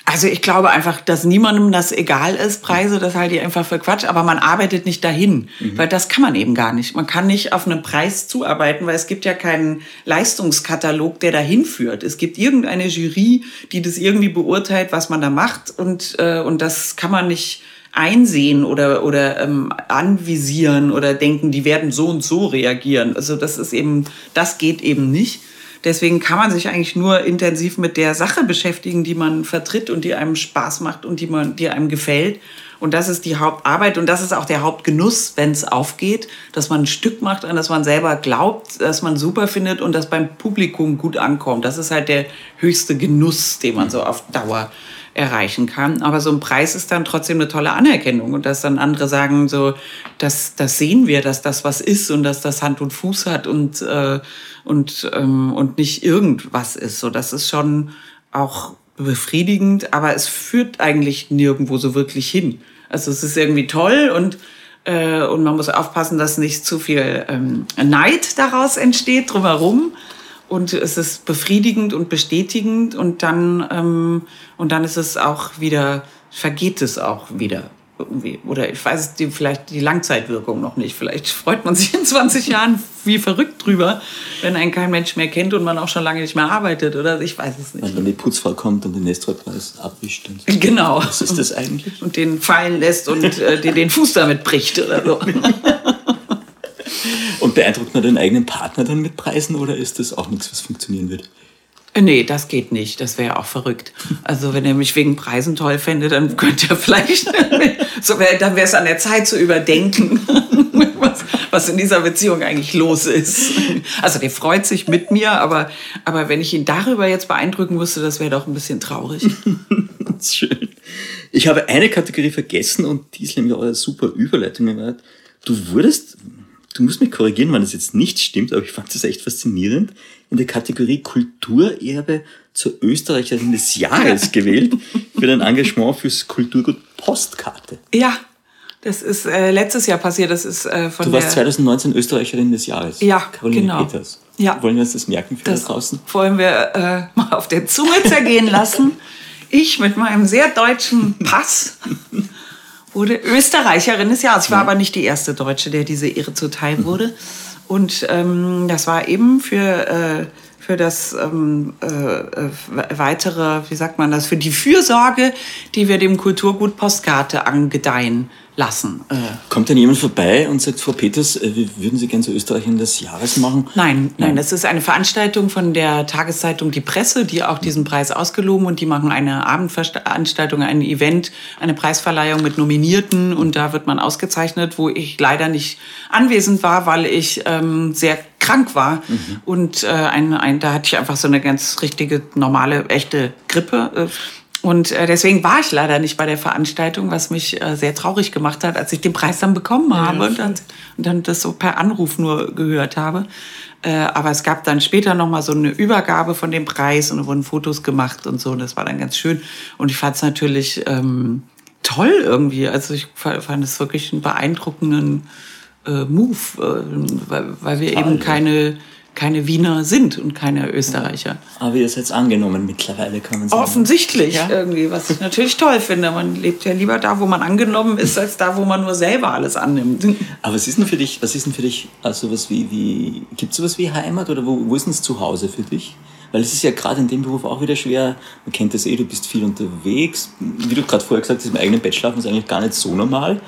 also ich glaube einfach, dass niemandem das egal ist, Preise, das halte ich einfach für Quatsch, aber man arbeitet nicht dahin, mhm. weil das kann man eben gar nicht. Man kann nicht auf einen Preis zuarbeiten, weil es gibt ja keinen Leistungskatalog, der dahin führt. Es gibt irgendeine Jury, die das irgendwie beurteilt, was man da macht und, äh, und das kann man nicht einsehen oder, oder ähm, anvisieren oder denken, die werden so und so reagieren. Also das ist eben, das geht eben nicht. Deswegen kann man sich eigentlich nur intensiv mit der Sache beschäftigen, die man vertritt und die einem Spaß macht und die, man, die einem gefällt. Und das ist die Hauptarbeit und das ist auch der Hauptgenuss, wenn es aufgeht, dass man ein Stück macht, an das man selber glaubt, dass man super findet und das beim Publikum gut ankommt. Das ist halt der höchste Genuss, den man so auf Dauer erreichen kann. Aber so ein Preis ist dann trotzdem eine tolle Anerkennung und dass dann andere sagen, so, das, das sehen wir, dass das was ist und dass das Hand und Fuß hat und, äh, und, ähm, und nicht irgendwas ist. So, das ist schon auch befriedigend, aber es führt eigentlich nirgendwo so wirklich hin. Also es ist irgendwie toll und äh, und man muss aufpassen, dass nicht zu viel ähm, Neid daraus entsteht drumherum und es ist befriedigend und bestätigend und dann ähm, und dann ist es auch wieder vergeht es auch wieder irgendwie. Oder ich weiß die, vielleicht die Langzeitwirkung noch nicht. Vielleicht freut man sich in 20 Jahren wie verrückt drüber wenn einen kein Mensch mehr kennt und man auch schon lange nicht mehr arbeitet oder? Ich weiß es nicht. Und wenn die Putzfrau kommt und den Nestroy-Preis abwischt und [LAUGHS] genau. Was ist das eigentlich? Und den fallen lässt und äh, den, den Fuß damit bricht oder so [LAUGHS] beeindruckt man den eigenen Partner dann mit Preisen oder ist das auch nichts, was funktionieren wird? Nee, das geht nicht. Das wäre auch verrückt. Also wenn er mich wegen Preisen toll fände, dann könnte er vielleicht, [LAUGHS] so wär, dann wäre es an der Zeit zu überdenken, [LAUGHS] was, was in dieser Beziehung eigentlich los ist. Also der freut sich mit mir, aber, aber wenn ich ihn darüber jetzt beeindrucken müsste, das wäre doch ein bisschen traurig. [LAUGHS] das ist schön. Ich habe eine Kategorie vergessen und die ist nämlich auch eine super Überleitung. Du wurdest du musst mich korrigieren, wenn das jetzt nicht stimmt, aber ich fand das echt faszinierend, in der Kategorie Kulturerbe zur Österreicherin des Jahres [LAUGHS] gewählt für dein Engagement fürs Kulturgut Postkarte. Ja, das ist äh, letztes Jahr passiert. Das ist äh, von Du warst 2019 Österreicherin des Jahres. Ja, Caroline genau. Peters. Ja. Wollen wir uns das merken für das da draußen? Wollen wir äh, mal auf der Zunge zergehen lassen. Ich mit meinem sehr deutschen Pass [LAUGHS] wurde Österreicherin des Jahres. Ich war aber nicht die erste Deutsche, der diese Ehre zuteil wurde. Und ähm, das war eben für, äh, für das ähm, äh, äh weitere, wie sagt man das, für die Fürsorge, die wir dem Kulturgut Postkarte angedeihen lassen. Äh. Kommt dann jemand vorbei und sagt, Frau Peters, äh, wir würden Sie gerne zur Österreicherin des Jahres machen? Nein, nein, das ist eine Veranstaltung von der Tageszeitung Die Presse, die auch diesen Preis ausgeloben und die machen eine Abendveranstaltung, ein Event, eine Preisverleihung mit Nominierten und da wird man ausgezeichnet, wo ich leider nicht anwesend war, weil ich ähm, sehr krank war mhm. und äh, ein, ein, da hatte ich einfach so eine ganz richtige, normale, echte Grippe. Äh, und äh, deswegen war ich leider nicht bei der Veranstaltung, was mich äh, sehr traurig gemacht hat, als ich den Preis dann bekommen habe ja, und, dann, und dann das so per Anruf nur gehört habe. Äh, aber es gab dann später noch mal so eine Übergabe von dem Preis und da wurden Fotos gemacht und so. Und das war dann ganz schön. Und ich fand es natürlich ähm, toll irgendwie. Also ich fand es wirklich einen beeindruckenden äh, Move, äh, weil, weil wir Toll, eben keine keine Wiener sind und keine Österreicher. Aber ihr seid angenommen mittlerweile, kann man sagen. Offensichtlich ja? irgendwie, was ich natürlich toll finde. Man lebt ja lieber da, wo man angenommen ist, als da, wo man nur selber alles annimmt. [LAUGHS] Aber was ist denn für dich, was ist denn für dich also was wie, wie gibt es sowas wie Heimat oder wo, wo ist denn das Zuhause für dich? Weil es ist ja gerade in dem Beruf auch wieder schwer. Man kennt das eh, du bist viel unterwegs. Wie du gerade vorher gesagt hast, im eigenen Bett schlafen ist eigentlich gar nicht so normal.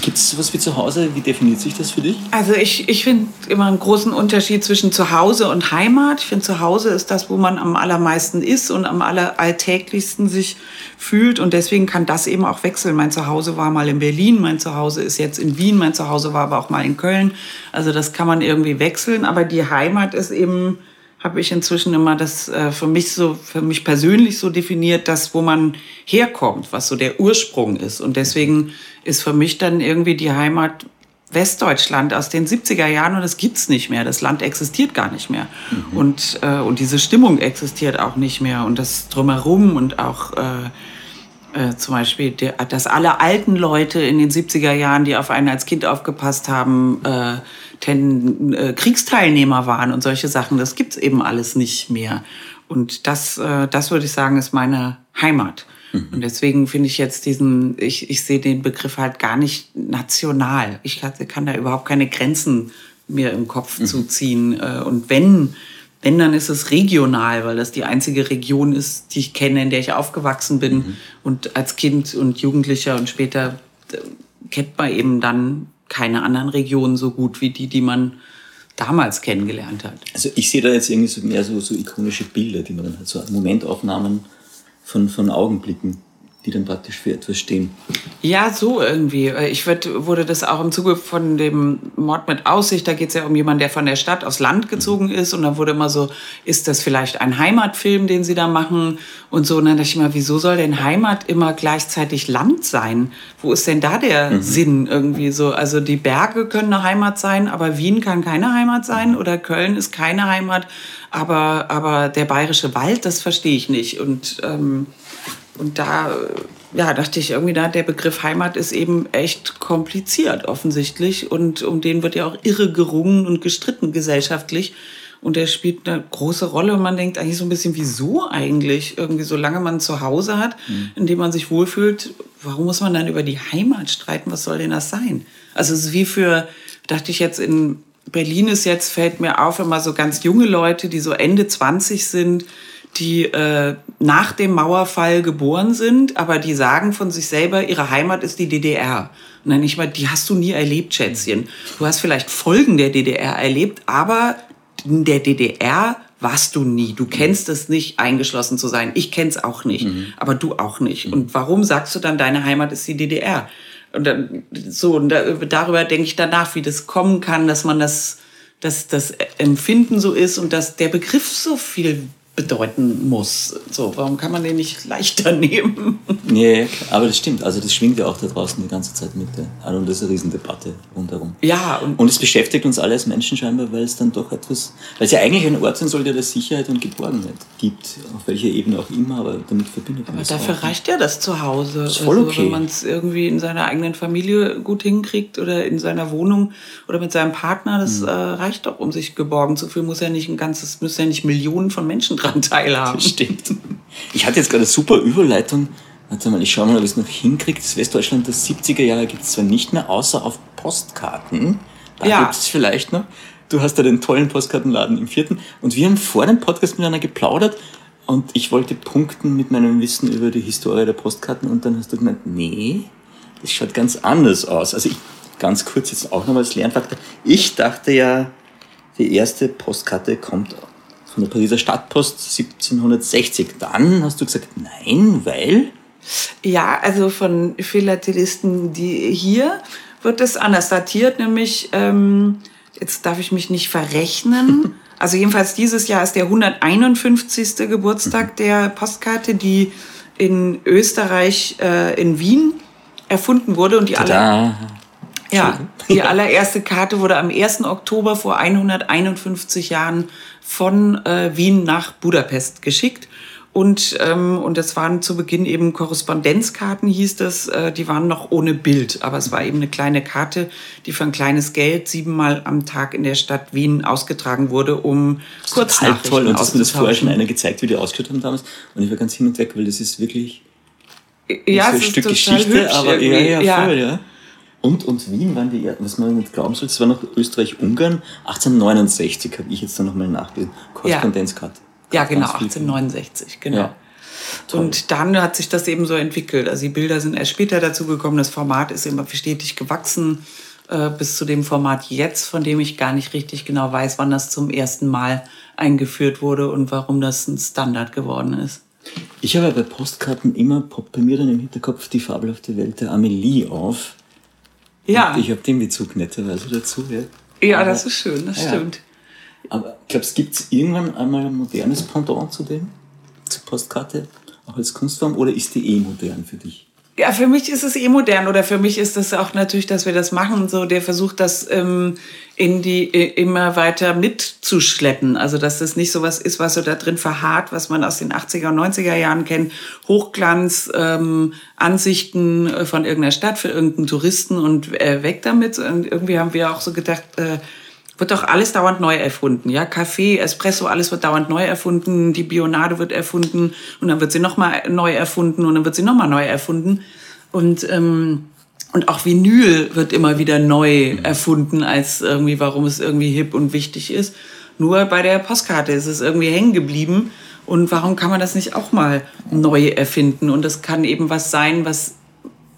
Gibt es sowas wie zu Hause? Wie definiert sich das für dich? Also ich, ich finde immer einen großen Unterschied zwischen Zuhause und Heimat. Ich finde, Zuhause ist das, wo man am allermeisten ist und am alleralltäglichsten sich fühlt. Und deswegen kann das eben auch wechseln. Mein Zuhause war mal in Berlin, mein Zuhause ist jetzt in Wien, mein Zuhause war aber auch mal in Köln. Also das kann man irgendwie wechseln. Aber die Heimat ist eben habe ich inzwischen immer das äh, für mich so, für mich persönlich so definiert, das, wo man herkommt, was so der Ursprung ist. Und deswegen ist für mich dann irgendwie die Heimat Westdeutschland aus den 70er Jahren und das gibt's nicht mehr. Das Land existiert gar nicht mehr. Mhm. Und, äh, und diese Stimmung existiert auch nicht mehr. Und das drumherum und auch äh, äh, zum Beispiel, der, dass alle alten Leute in den 70er Jahren, die auf einen als Kind aufgepasst haben, äh, ten, äh, Kriegsteilnehmer waren und solche Sachen, das gibt's eben alles nicht mehr. Und das, äh, das würde ich sagen, ist meine Heimat. Mhm. Und deswegen finde ich jetzt diesen, ich, ich sehe den Begriff halt gar nicht national. Ich kann, kann da überhaupt keine Grenzen mir im Kopf mhm. zuziehen. Äh, und wenn, wenn, dann ist es regional, weil das die einzige Region ist, die ich kenne, in der ich aufgewachsen bin. Mhm. Und als Kind und Jugendlicher und später äh, kennt man eben dann keine anderen Regionen so gut wie die, die man damals kennengelernt hat. Also ich sehe da jetzt irgendwie so mehr so, so ikonische Bilder, die man dann hat, so Momentaufnahmen von, von Augenblicken die dann praktisch für etwas stehen. Ja, so irgendwie. Ich werd, wurde das auch im Zuge von dem Mord mit Aussicht, da geht es ja um jemanden, der von der Stadt aufs Land gezogen mhm. ist und da wurde immer so, ist das vielleicht ein Heimatfilm, den sie da machen und so. Und dann dachte ich immer, wieso soll denn Heimat immer gleichzeitig Land sein? Wo ist denn da der mhm. Sinn irgendwie so? Also die Berge können eine Heimat sein, aber Wien kann keine Heimat sein oder Köln ist keine Heimat, aber, aber der bayerische Wald, das verstehe ich nicht. Und ähm, und da ja, dachte ich irgendwie, da der Begriff Heimat ist eben echt kompliziert offensichtlich und um den wird ja auch irre gerungen und gestritten gesellschaftlich. Und der spielt eine große Rolle und man denkt eigentlich so ein bisschen, wieso eigentlich? Irgendwie, solange man zu Hause hat, mhm. in dem man sich wohlfühlt, warum muss man dann über die Heimat streiten? Was soll denn das sein? Also es ist wie für, dachte ich jetzt in Berlin ist jetzt, fällt mir auf, immer so ganz junge Leute, die so Ende 20 sind, die äh, nach dem Mauerfall geboren sind, aber die sagen von sich selber, ihre Heimat ist die DDR. Und dann nicht mal, die hast du nie erlebt, Schätzchen. Du hast vielleicht Folgen der DDR erlebt, aber in der DDR warst du nie. Du kennst es nicht, eingeschlossen zu sein. Ich kenn's auch nicht, mhm. aber du auch nicht. Mhm. Und warum sagst du dann, deine Heimat ist die DDR? Und dann, so, und da, darüber denke ich danach, wie das kommen kann, dass man das, dass das Empfinden so ist und dass der Begriff so viel bedeuten muss. So, warum kann man den nicht leichter [LAUGHS] nehmen? Nee, aber das stimmt. Also das schwingt ja auch da draußen die ganze Zeit mit. Ja. Und das ist eine Riesendebatte rundherum. Ja. Und, und es beschäftigt uns alle als Menschen scheinbar, weil es dann doch etwas, weil es ja eigentlich ein Ort sein soll, der Sicherheit und Geborgenheit gibt, auf welcher Ebene auch immer, aber damit verbindet man Aber dafür auch. reicht ja das Zuhause. Das ist voll also, okay. Wenn man es irgendwie in seiner eigenen Familie gut hinkriegt oder in seiner Wohnung oder mit seinem Partner, das mhm. äh, reicht doch, um sich geborgen zu fühlen. Muss ja nicht ein ganzes, müssen ja nicht Millionen von Menschen dran teilhaben. Stimmt. Ich hatte jetzt gerade eine super Überleitung. Warte mal, ich schaue mal, ob ich es noch hinkriege. Das Westdeutschland der 70er Jahre gibt es zwar nicht mehr, außer auf Postkarten. Da ja. gibt es vielleicht noch. Du hast da den tollen Postkartenladen im vierten. Und wir haben vor dem Podcast miteinander geplaudert und ich wollte punkten mit meinem Wissen über die Historie der Postkarten und dann hast du gemeint, nee, das schaut ganz anders aus. Also ich, ganz kurz jetzt auch nochmal als Lernfaktor. Ich dachte ja, die erste Postkarte kommt von der Pariser Stadtpost 1760. Dann hast du gesagt, nein, weil? Ja, also von Philatelisten, die hier wird es anders datiert, nämlich, ähm, jetzt darf ich mich nicht verrechnen, [LAUGHS] also jedenfalls dieses Jahr ist der 151. Geburtstag mhm. der Postkarte, die in Österreich, äh, in Wien erfunden wurde und die alle ja, die allererste Karte wurde am 1. Oktober vor 151 Jahren von äh, Wien nach Budapest geschickt. Und, ähm, und das waren zu Beginn eben Korrespondenzkarten, hieß das. Äh, die waren noch ohne Bild, aber es war eben eine kleine Karte, die für ein kleines Geld siebenmal am Tag in der Stadt Wien ausgetragen wurde, um kurz Total toll. Und hast mir das vorher schon einer gezeigt, wie die ausgeschaut haben damals. Und ich war ganz hin und weg, weil das ist wirklich ja, ein Stück Geschichte, aber ja, ja, voll, ja. Und, und Wien waren die, was man nicht glauben soll, es war noch Österreich-Ungarn. 1869 habe ich jetzt dann nochmal nachgelesen. Korrespondenzkarte. Ja, ja genau, 1869, genau. Ja. Und dann hat sich das eben so entwickelt. Also die Bilder sind erst später dazu gekommen. Das Format ist immer stetig gewachsen äh, bis zu dem Format jetzt, von dem ich gar nicht richtig genau weiß, wann das zum ersten Mal eingeführt wurde und warum das ein Standard geworden ist. Ich habe bei Postkarten immer poppt bei mir dann im Hinterkopf die fabelhafte Welt der Amelie auf. Ja. Ich habe den Bezug netterweise dazu. Ja, ja Aber, das ist schön, das ja. stimmt. Aber glaubst du, gibt es irgendwann einmal ein modernes Pendant zu dem? Zur Postkarte? Auch als Kunstform? Oder ist die eh modern für dich? Ja, für mich ist es eh modern oder für mich ist das auch natürlich, dass wir das machen, so der Versuch, das ähm, in die immer weiter mitzuschleppen. Also dass das nicht so was ist, was so da drin verharrt, was man aus den 80er und 90er Jahren kennt, Hochglanz, ähm, Ansichten äh, von irgendeiner Stadt für irgendeinen Touristen und äh, weg damit. Und irgendwie haben wir auch so gedacht, äh, wird doch alles dauernd neu erfunden. Ja, Kaffee, Espresso, alles wird dauernd neu erfunden. Die Bionade wird erfunden und dann wird sie nochmal neu erfunden und dann wird sie nochmal neu erfunden. Und, ähm, und auch Vinyl wird immer wieder neu erfunden, als irgendwie, warum es irgendwie hip und wichtig ist. Nur bei der Postkarte ist es irgendwie hängen geblieben. Und warum kann man das nicht auch mal neu erfinden? Und das kann eben was sein, was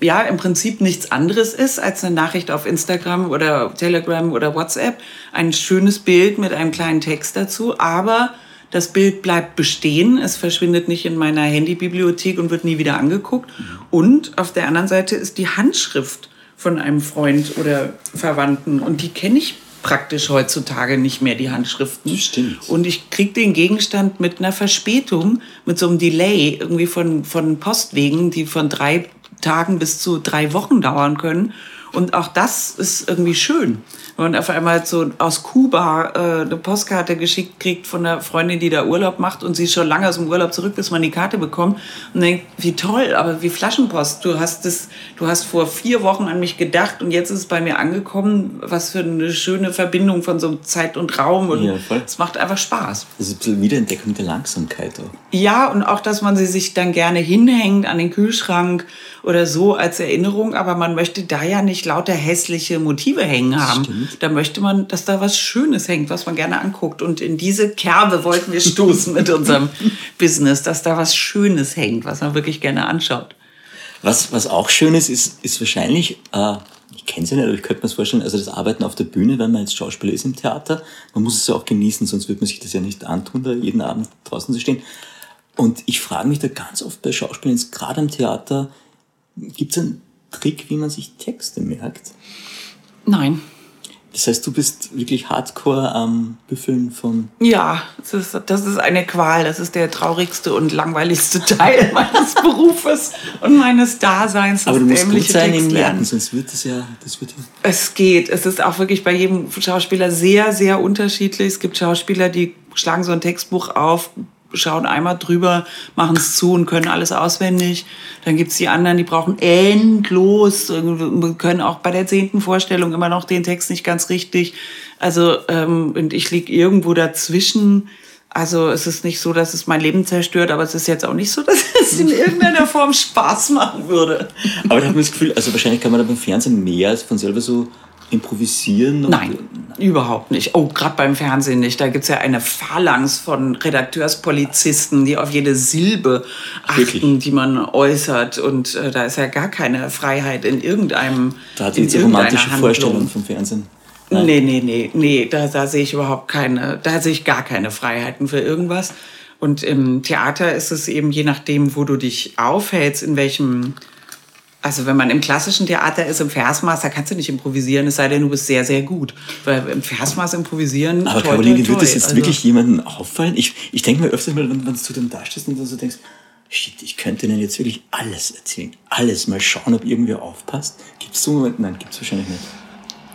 ja im Prinzip nichts anderes ist als eine Nachricht auf Instagram oder Telegram oder WhatsApp. Ein schönes Bild mit einem kleinen Text dazu, aber das Bild bleibt bestehen, es verschwindet nicht in meiner Handybibliothek und wird nie wieder angeguckt. Und auf der anderen Seite ist die Handschrift von einem Freund oder Verwandten und die kenne ich praktisch heutzutage nicht mehr, die Handschriften. Stimmt. Und ich kriege den Gegenstand mit einer Verspätung, mit so einem Delay irgendwie von, von Postwegen, die von drei Tagen bis zu drei Wochen dauern können. Und auch das ist irgendwie schön. Wenn man auf einmal so aus Kuba äh, eine Postkarte geschickt kriegt von einer Freundin, die da Urlaub macht und sie ist schon lange aus dem Urlaub zurück, bis man die Karte bekommt und denkt, wie toll, aber wie Flaschenpost. Du hast das, du hast vor vier Wochen an mich gedacht und jetzt ist es bei mir angekommen. Was für eine schöne Verbindung von so Zeit und Raum und ja, es macht einfach Spaß. Das ist ein bisschen Wiederentdeckung der Langsamkeit auch. Ja, und auch, dass man sie sich dann gerne hinhängt an den Kühlschrank oder so als Erinnerung, aber man möchte da ja nicht lauter hässliche Motive hängen haben. Stimmt. Da möchte man, dass da was Schönes hängt, was man gerne anguckt. Und in diese Kerbe wollten wir stoßen mit unserem [LAUGHS] Business, dass da was Schönes hängt, was man wirklich gerne anschaut. Was, was auch schön ist, ist, ist wahrscheinlich, äh, ich kenne es ja nicht, aber ich könnte mir das vorstellen, also das Arbeiten auf der Bühne, wenn man jetzt Schauspieler ist im Theater, man muss es ja auch genießen, sonst würde man sich das ja nicht antun, da jeden Abend draußen zu stehen. Und ich frage mich da ganz oft bei Schauspielern, gerade im Theater, gibt es einen Trick, wie man sich Texte merkt? Nein. Das heißt, du bist wirklich hardcore am Büffeln von. Ja, das ist, das ist eine Qual. Das ist der traurigste und langweiligste Teil [LAUGHS] meines Berufes und meines Daseins. Aber du musst gut sein im. Lernen, sonst wird das ja, das wird ja. Es geht. Es ist auch wirklich bei jedem Schauspieler sehr, sehr unterschiedlich. Es gibt Schauspieler, die schlagen so ein Textbuch auf, schauen einmal drüber, machen es zu und können alles auswendig. Dann gibt's die anderen, die brauchen endlos, können auch bei der zehnten Vorstellung immer noch den Text nicht ganz richtig. Also, ähm, und ich lieg irgendwo dazwischen. Also es ist nicht so, dass es mein Leben zerstört, aber es ist jetzt auch nicht so, [LAUGHS] dass es in irgendeiner Form Spaß machen würde. Aber hat man das Gefühl, also wahrscheinlich kann man da beim Fernsehen mehr als von selber so improvisieren. Nein, überhaupt nicht. Oh, gerade beim Fernsehen nicht. Da gibt's ja eine Phalanx von Redakteurspolizisten, die auf jede Silbe Wirklich? achten, die man äußert. Und äh, da ist ja gar keine Freiheit in irgendeinem. Da hat jetzt romantische Handlung. Vorstellung vom Fernsehen. Nee, nee, nee, nee, da, da sehe ich überhaupt keine, da sehe ich gar keine Freiheiten für irgendwas. Und im Theater ist es eben je nachdem, wo du dich aufhältst, in welchem, also wenn man im klassischen Theater ist, im Versmaß, da kannst du nicht improvisieren, es sei denn, du bist sehr, sehr gut. Weil im Versmaß improvisieren, Aber toi, Caroline, toi, wird das toi. jetzt Also- wirklich jemandem auffallen? Ich, ich denke mir öfters mal, wenn, wenn du dann da stehst und dann so denkst, shit, ich könnte ihnen jetzt wirklich alles erzählen. Alles. Mal schauen, ob irgendwer aufpasst. Gibt es so Momente? Nein, gibt es wahrscheinlich nicht.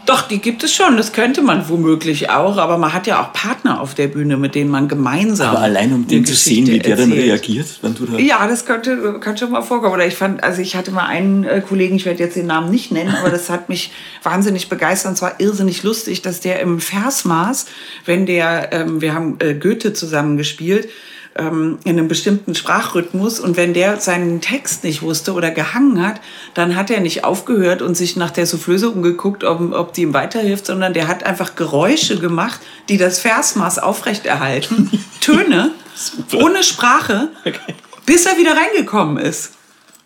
Doch, die gibt es schon, das könnte man womöglich auch, aber man hat ja auch Partner auf der Bühne, mit denen man gemeinsam. Aber allein um den zu sehen, wie der dann erzählt. reagiert, wenn du da... Ja, das könnte, kann schon mal vorkommen. Oder ich fand, also ich hatte mal einen äh, Kollegen, ich werde jetzt den Namen nicht nennen, aber das hat mich wahnsinnig begeistert und zwar irrsinnig lustig, dass der im Versmaß, wenn der, ähm, wir haben äh, Goethe zusammen gespielt, ähm, in einem bestimmten Sprachrhythmus. Und wenn der seinen Text nicht wusste oder gehangen hat, dann hat er nicht aufgehört und sich nach der Soufflöse umgeguckt, ob, ob die ihm weiterhilft, sondern der hat einfach Geräusche gemacht, die das Versmaß aufrechterhalten, [LAUGHS] Töne, ohne Sprache, bis er wieder reingekommen ist.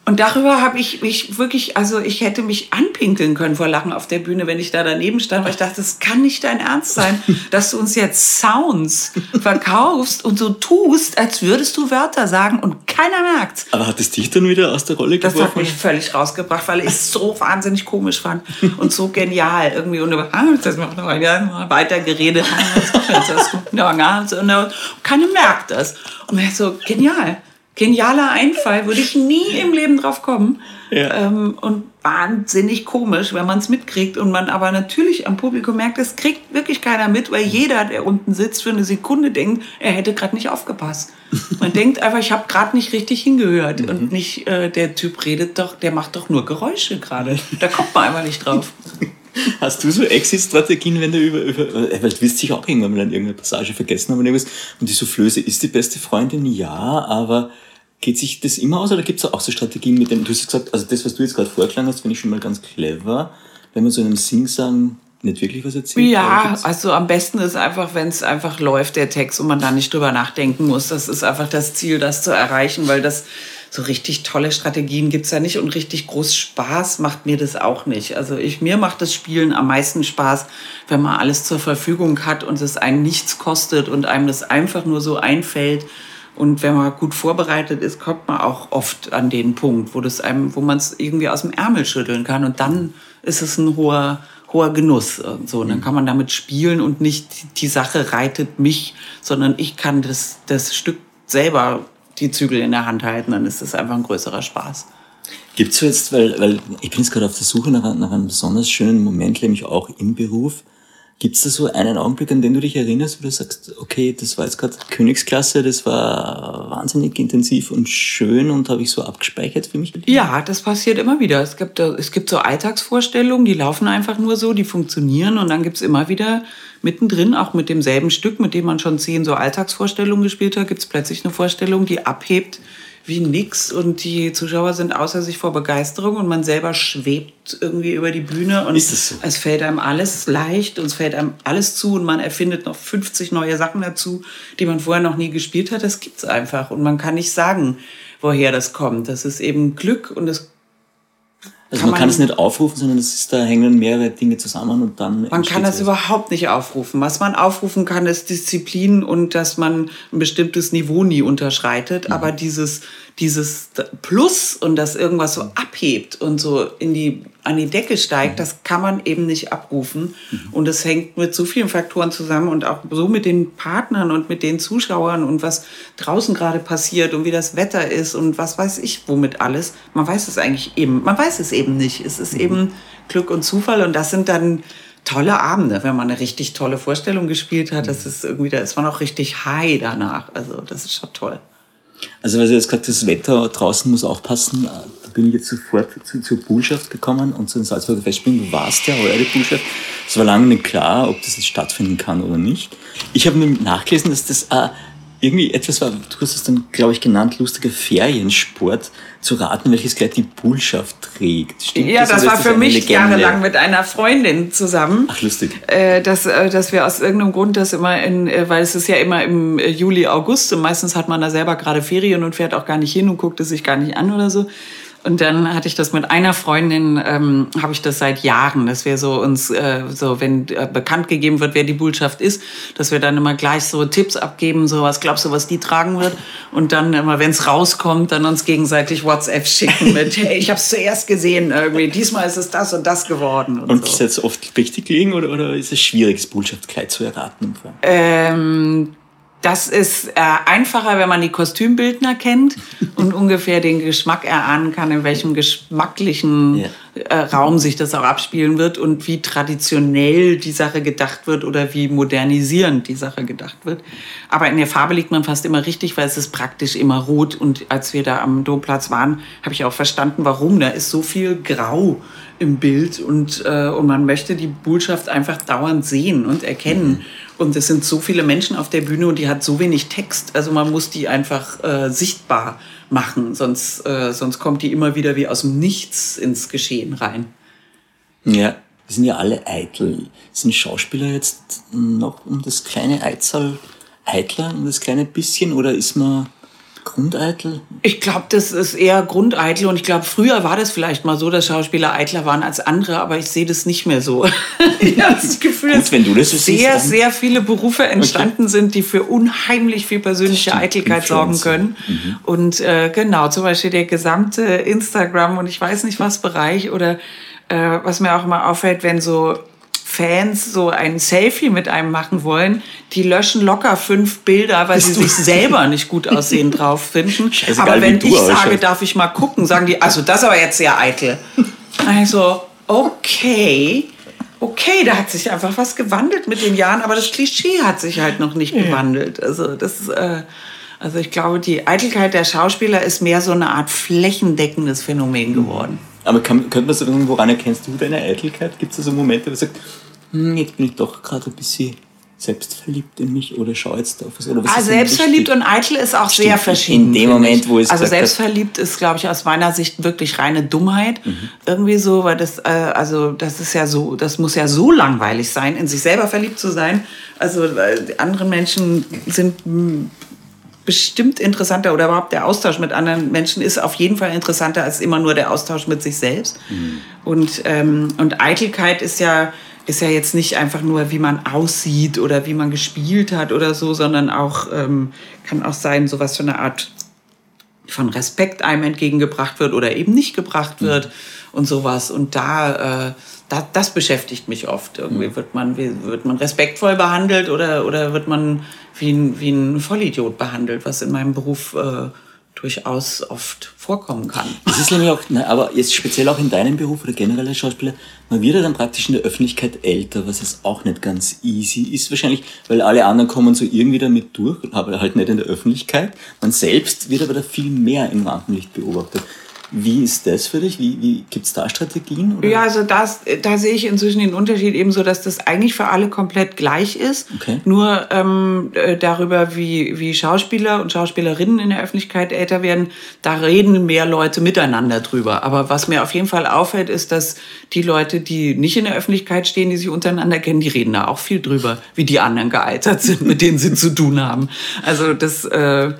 Und darüber habe ich mich wirklich, also ich hätte mich anpinkeln können vor Lachen auf der Bühne, wenn ich da daneben stand, weil ich dachte, das kann nicht dein Ernst sein, [LAUGHS] dass du uns jetzt Sounds verkaufst und so tust, als würdest du Wörter sagen und keiner merkt's. Aber hat es dich dann wieder aus der Rolle Das hat mich völlig rausgebracht, weil ich es so wahnsinnig komisch fand und so genial irgendwie. Und ah, das macht noch ja, weiter geredet. [LAUGHS] Keiner merkt das. Und so, genial. Genialer Einfall, würde ich nie im Leben drauf kommen. Ja. Ähm, und wahnsinnig komisch, wenn man es mitkriegt und man aber natürlich am Publikum merkt, es kriegt wirklich keiner mit, weil jeder, der unten sitzt, für eine Sekunde denkt, er hätte gerade nicht aufgepasst. Man [LAUGHS] denkt einfach, ich habe gerade nicht richtig hingehört und nicht, äh, der Typ redet doch, der macht doch nur Geräusche gerade. Da kommt man einfach nicht drauf. [LAUGHS] Hast du so Exit-Strategien, wenn du über, über äh, weil du wirst sicher auch irgendwann mal an irgendeine Passage vergessen haben und irgendwas, und die Soufflöse ist die beste Freundin? Ja, aber geht sich das immer aus oder gibt es auch so Strategien mit denen, du hast gesagt, also das, was du jetzt gerade vorgeschlagen hast, finde ich schon mal ganz clever, wenn man so einem Sing-Sang nicht wirklich was erzählt. Ja, also am besten ist einfach, wenn es einfach läuft, der Text, und man da nicht drüber nachdenken muss. Das ist einfach das Ziel, das zu erreichen, weil das so richtig tolle Strategien gibt's ja nicht und richtig groß Spaß macht mir das auch nicht. Also ich, mir macht das Spielen am meisten Spaß, wenn man alles zur Verfügung hat und es einen nichts kostet und einem das einfach nur so einfällt. Und wenn man gut vorbereitet ist, kommt man auch oft an den Punkt, wo das einem, wo man es irgendwie aus dem Ärmel schütteln kann. Und dann ist es ein hoher, hoher Genuss. Und so. Und dann kann man damit spielen und nicht die- die Sache reitet mich, sondern ich kann das, das Stück selber die Zügel in der Hand halten. Dann ist das einfach ein größerer Spaß. Gibt's so jetzt, weil, weil ich bin jetzt gerade auf der Suche nach, nach einem besonders schönen Moment, nämlich auch im Beruf. Gibt's da so einen Augenblick, an den du dich erinnerst, wo du sagst, okay, das war jetzt gerade Königsklasse, das war wahnsinnig intensiv und schön und habe ich so abgespeichert für mich? Ja, das passiert immer wieder. Es gibt, es gibt so Alltagsvorstellungen, die laufen einfach nur so, die funktionieren und dann gibt's immer wieder mittendrin, auch mit demselben Stück, mit dem man schon zehn so Alltagsvorstellungen gespielt hat, gibt's plötzlich eine Vorstellung, die abhebt wie nix und die Zuschauer sind außer sich vor Begeisterung und man selber schwebt irgendwie über die Bühne und so? es fällt einem alles leicht und es fällt einem alles zu und man erfindet noch 50 neue Sachen dazu, die man vorher noch nie gespielt hat. Das gibt's einfach und man kann nicht sagen, woher das kommt. Das ist eben Glück und das Also Kann man kann es nicht aufrufen, sondern es ist, da hängen mehrere Dinge zusammen und dann. Man kann das überhaupt nicht aufrufen. Was man aufrufen kann, ist Disziplin und dass man ein bestimmtes Niveau nie unterschreitet. Aber dieses, dieses Plus und das irgendwas so abhebt und so in die, an die Decke steigt, das kann man eben nicht abrufen. Und es hängt mit so vielen Faktoren zusammen und auch so mit den Partnern und mit den Zuschauern und was draußen gerade passiert und wie das Wetter ist und was weiß ich womit alles. Man weiß es eigentlich eben, man weiß es eben nicht. Es ist eben Glück und Zufall und das sind dann tolle Abende, wenn man eine richtig tolle Vorstellung gespielt hat. Das ist irgendwie, da ist man auch richtig high danach. Also das ist schon toll. Also, weil Sie jetzt gerade das Wetter draußen muss aufpassen, da bin ich jetzt sofort zu, zur Bullschaft gekommen und zu den Salzburger Festspielen. Du warst ja heuer die Bullschaft. Es war lange nicht klar, ob das jetzt stattfinden kann oder nicht. Ich habe mir nachgelesen, dass das äh, irgendwie etwas war, du hast es dann, glaube ich, genannt, lustiger Feriensport, zu raten, welches Kleid die Bullschaft trägt. Stimmt ja, das, das war für mich jahrelang mit einer Freundin zusammen. Ach, lustig. Äh, dass, äh, dass wir aus irgendeinem Grund das immer in, äh, weil es ist ja immer im äh, Juli, August und meistens hat man da selber gerade Ferien und fährt auch gar nicht hin und guckt es sich gar nicht an oder so. Und dann hatte ich das mit einer Freundin, ähm, habe ich das seit Jahren, dass wir so uns, äh, so wenn äh, bekannt gegeben wird, wer die Botschaft ist, dass wir dann immer gleich so Tipps abgeben, so was glaubst du, was die tragen wird? Und dann immer, wenn es rauskommt, dann uns gegenseitig WhatsApp schicken mit, [LAUGHS] hey, ich habe es zuerst gesehen irgendwie, diesmal ist es das und das geworden. Und, und so. ist jetzt oft richtig liegen oder, oder ist es schwierig, das Botschaftskleid zu erraten? Ähm, das ist äh, einfacher, wenn man die Kostümbildner kennt [LAUGHS] und ungefähr den Geschmack erahnen kann, in welchem geschmacklichen ja. äh, Raum sich das auch abspielen wird und wie traditionell die Sache gedacht wird oder wie modernisierend die Sache gedacht wird. Aber in der Farbe liegt man fast immer richtig, weil es ist praktisch immer rot. Und als wir da am Domplatz waren, habe ich auch verstanden, warum. Da ist so viel Grau im Bild und, äh, und man möchte die Botschaft einfach dauernd sehen und erkennen. Mhm. Und es sind so viele Menschen auf der Bühne und die hat so wenig Text. Also man muss die einfach äh, sichtbar machen, sonst, äh, sonst kommt die immer wieder wie aus dem Nichts ins Geschehen rein. Ja, die sind ja alle eitel. Sind Schauspieler jetzt noch um das kleine Eizahl eitler, um das kleine bisschen, oder ist man Grundeitel? Ich glaube, das ist eher Grundeitel und ich glaube, früher war das vielleicht mal so, dass Schauspieler eitler waren als andere, aber ich sehe das nicht mehr so. [LAUGHS] ich habe das [LAUGHS] Gefühl, Gut, wenn du das so sehr, siehst, sehr viele Berufe entstanden okay. sind, die für unheimlich viel persönliche Eitelkeit sorgen können. Mhm. Und äh, genau, zum Beispiel der gesamte Instagram und ich weiß nicht was Bereich oder äh, was mir auch immer auffällt, wenn so Fans so ein Selfie mit einem machen wollen, die löschen locker fünf Bilder, weil sie sich selber nicht gut aussehen drauf finden. [LAUGHS] Scheißegal, aber wenn ich sage, darf ich mal gucken, sagen die, also das ist aber jetzt sehr eitel. Also, okay. Okay, da hat sich einfach was gewandelt mit den Jahren, aber das Klischee hat sich halt noch nicht ja. gewandelt. Also das, äh, also ich glaube, die Eitelkeit der Schauspieler ist mehr so eine Art flächendeckendes Phänomen geworden. Aber kann, könnte man sagen, woran erkennst du deine Eitelkeit? Gibt es da so Momente, wo du sagst, jetzt bin ich doch gerade ein bisschen selbstverliebt in mich oder schau jetzt auf was. Oder was ah, selbstverliebt und eitel ist auch Stimmt, sehr verschieden. In dem Moment, wo es Also selbstverliebt ist, glaube ich, aus meiner Sicht wirklich reine Dummheit. Mhm. Irgendwie so, weil das, äh, also das ist ja so, das muss ja so langweilig sein, in sich selber verliebt zu sein. Also äh, andere Menschen sind hm, bestimmt interessanter oder überhaupt der Austausch mit anderen Menschen ist auf jeden Fall interessanter als immer nur der Austausch mit sich selbst. Mhm. Und, ähm, und Eitelkeit ist ja, ist ja jetzt nicht einfach nur, wie man aussieht oder wie man gespielt hat oder so, sondern auch ähm, kann auch sein, so was für eine Art von Respekt einem entgegengebracht wird oder eben nicht gebracht mhm. wird mhm. und sowas. Und da, äh, da, das beschäftigt mich oft. Irgendwie mhm. wird man, wird man respektvoll behandelt oder, oder wird man wie ein, wie ein Vollidiot behandelt, was in meinem Beruf äh, durchaus oft vorkommen kann. Das ist nämlich auch, na, aber jetzt speziell auch in deinem Beruf oder generell als Schauspieler, man wird ja dann praktisch in der Öffentlichkeit älter, was jetzt auch nicht ganz easy ist wahrscheinlich, weil alle anderen kommen so irgendwie damit durch, aber halt nicht in der Öffentlichkeit. Man selbst wird aber da viel mehr im Rampenlicht beobachtet. Wie ist das für dich? Wie, wie gibt es da Strategien? Oder? Ja, also das, da sehe ich inzwischen den Unterschied eben so, dass das eigentlich für alle komplett gleich ist. Okay. Nur ähm, äh, darüber, wie, wie Schauspieler und Schauspielerinnen in der Öffentlichkeit älter werden, da reden mehr Leute miteinander drüber. Aber was mir auf jeden Fall auffällt, ist, dass die Leute, die nicht in der Öffentlichkeit stehen, die sich untereinander kennen, die reden da auch viel drüber, wie die anderen gealtert sind, mit denen sie zu tun haben. Also das... Äh,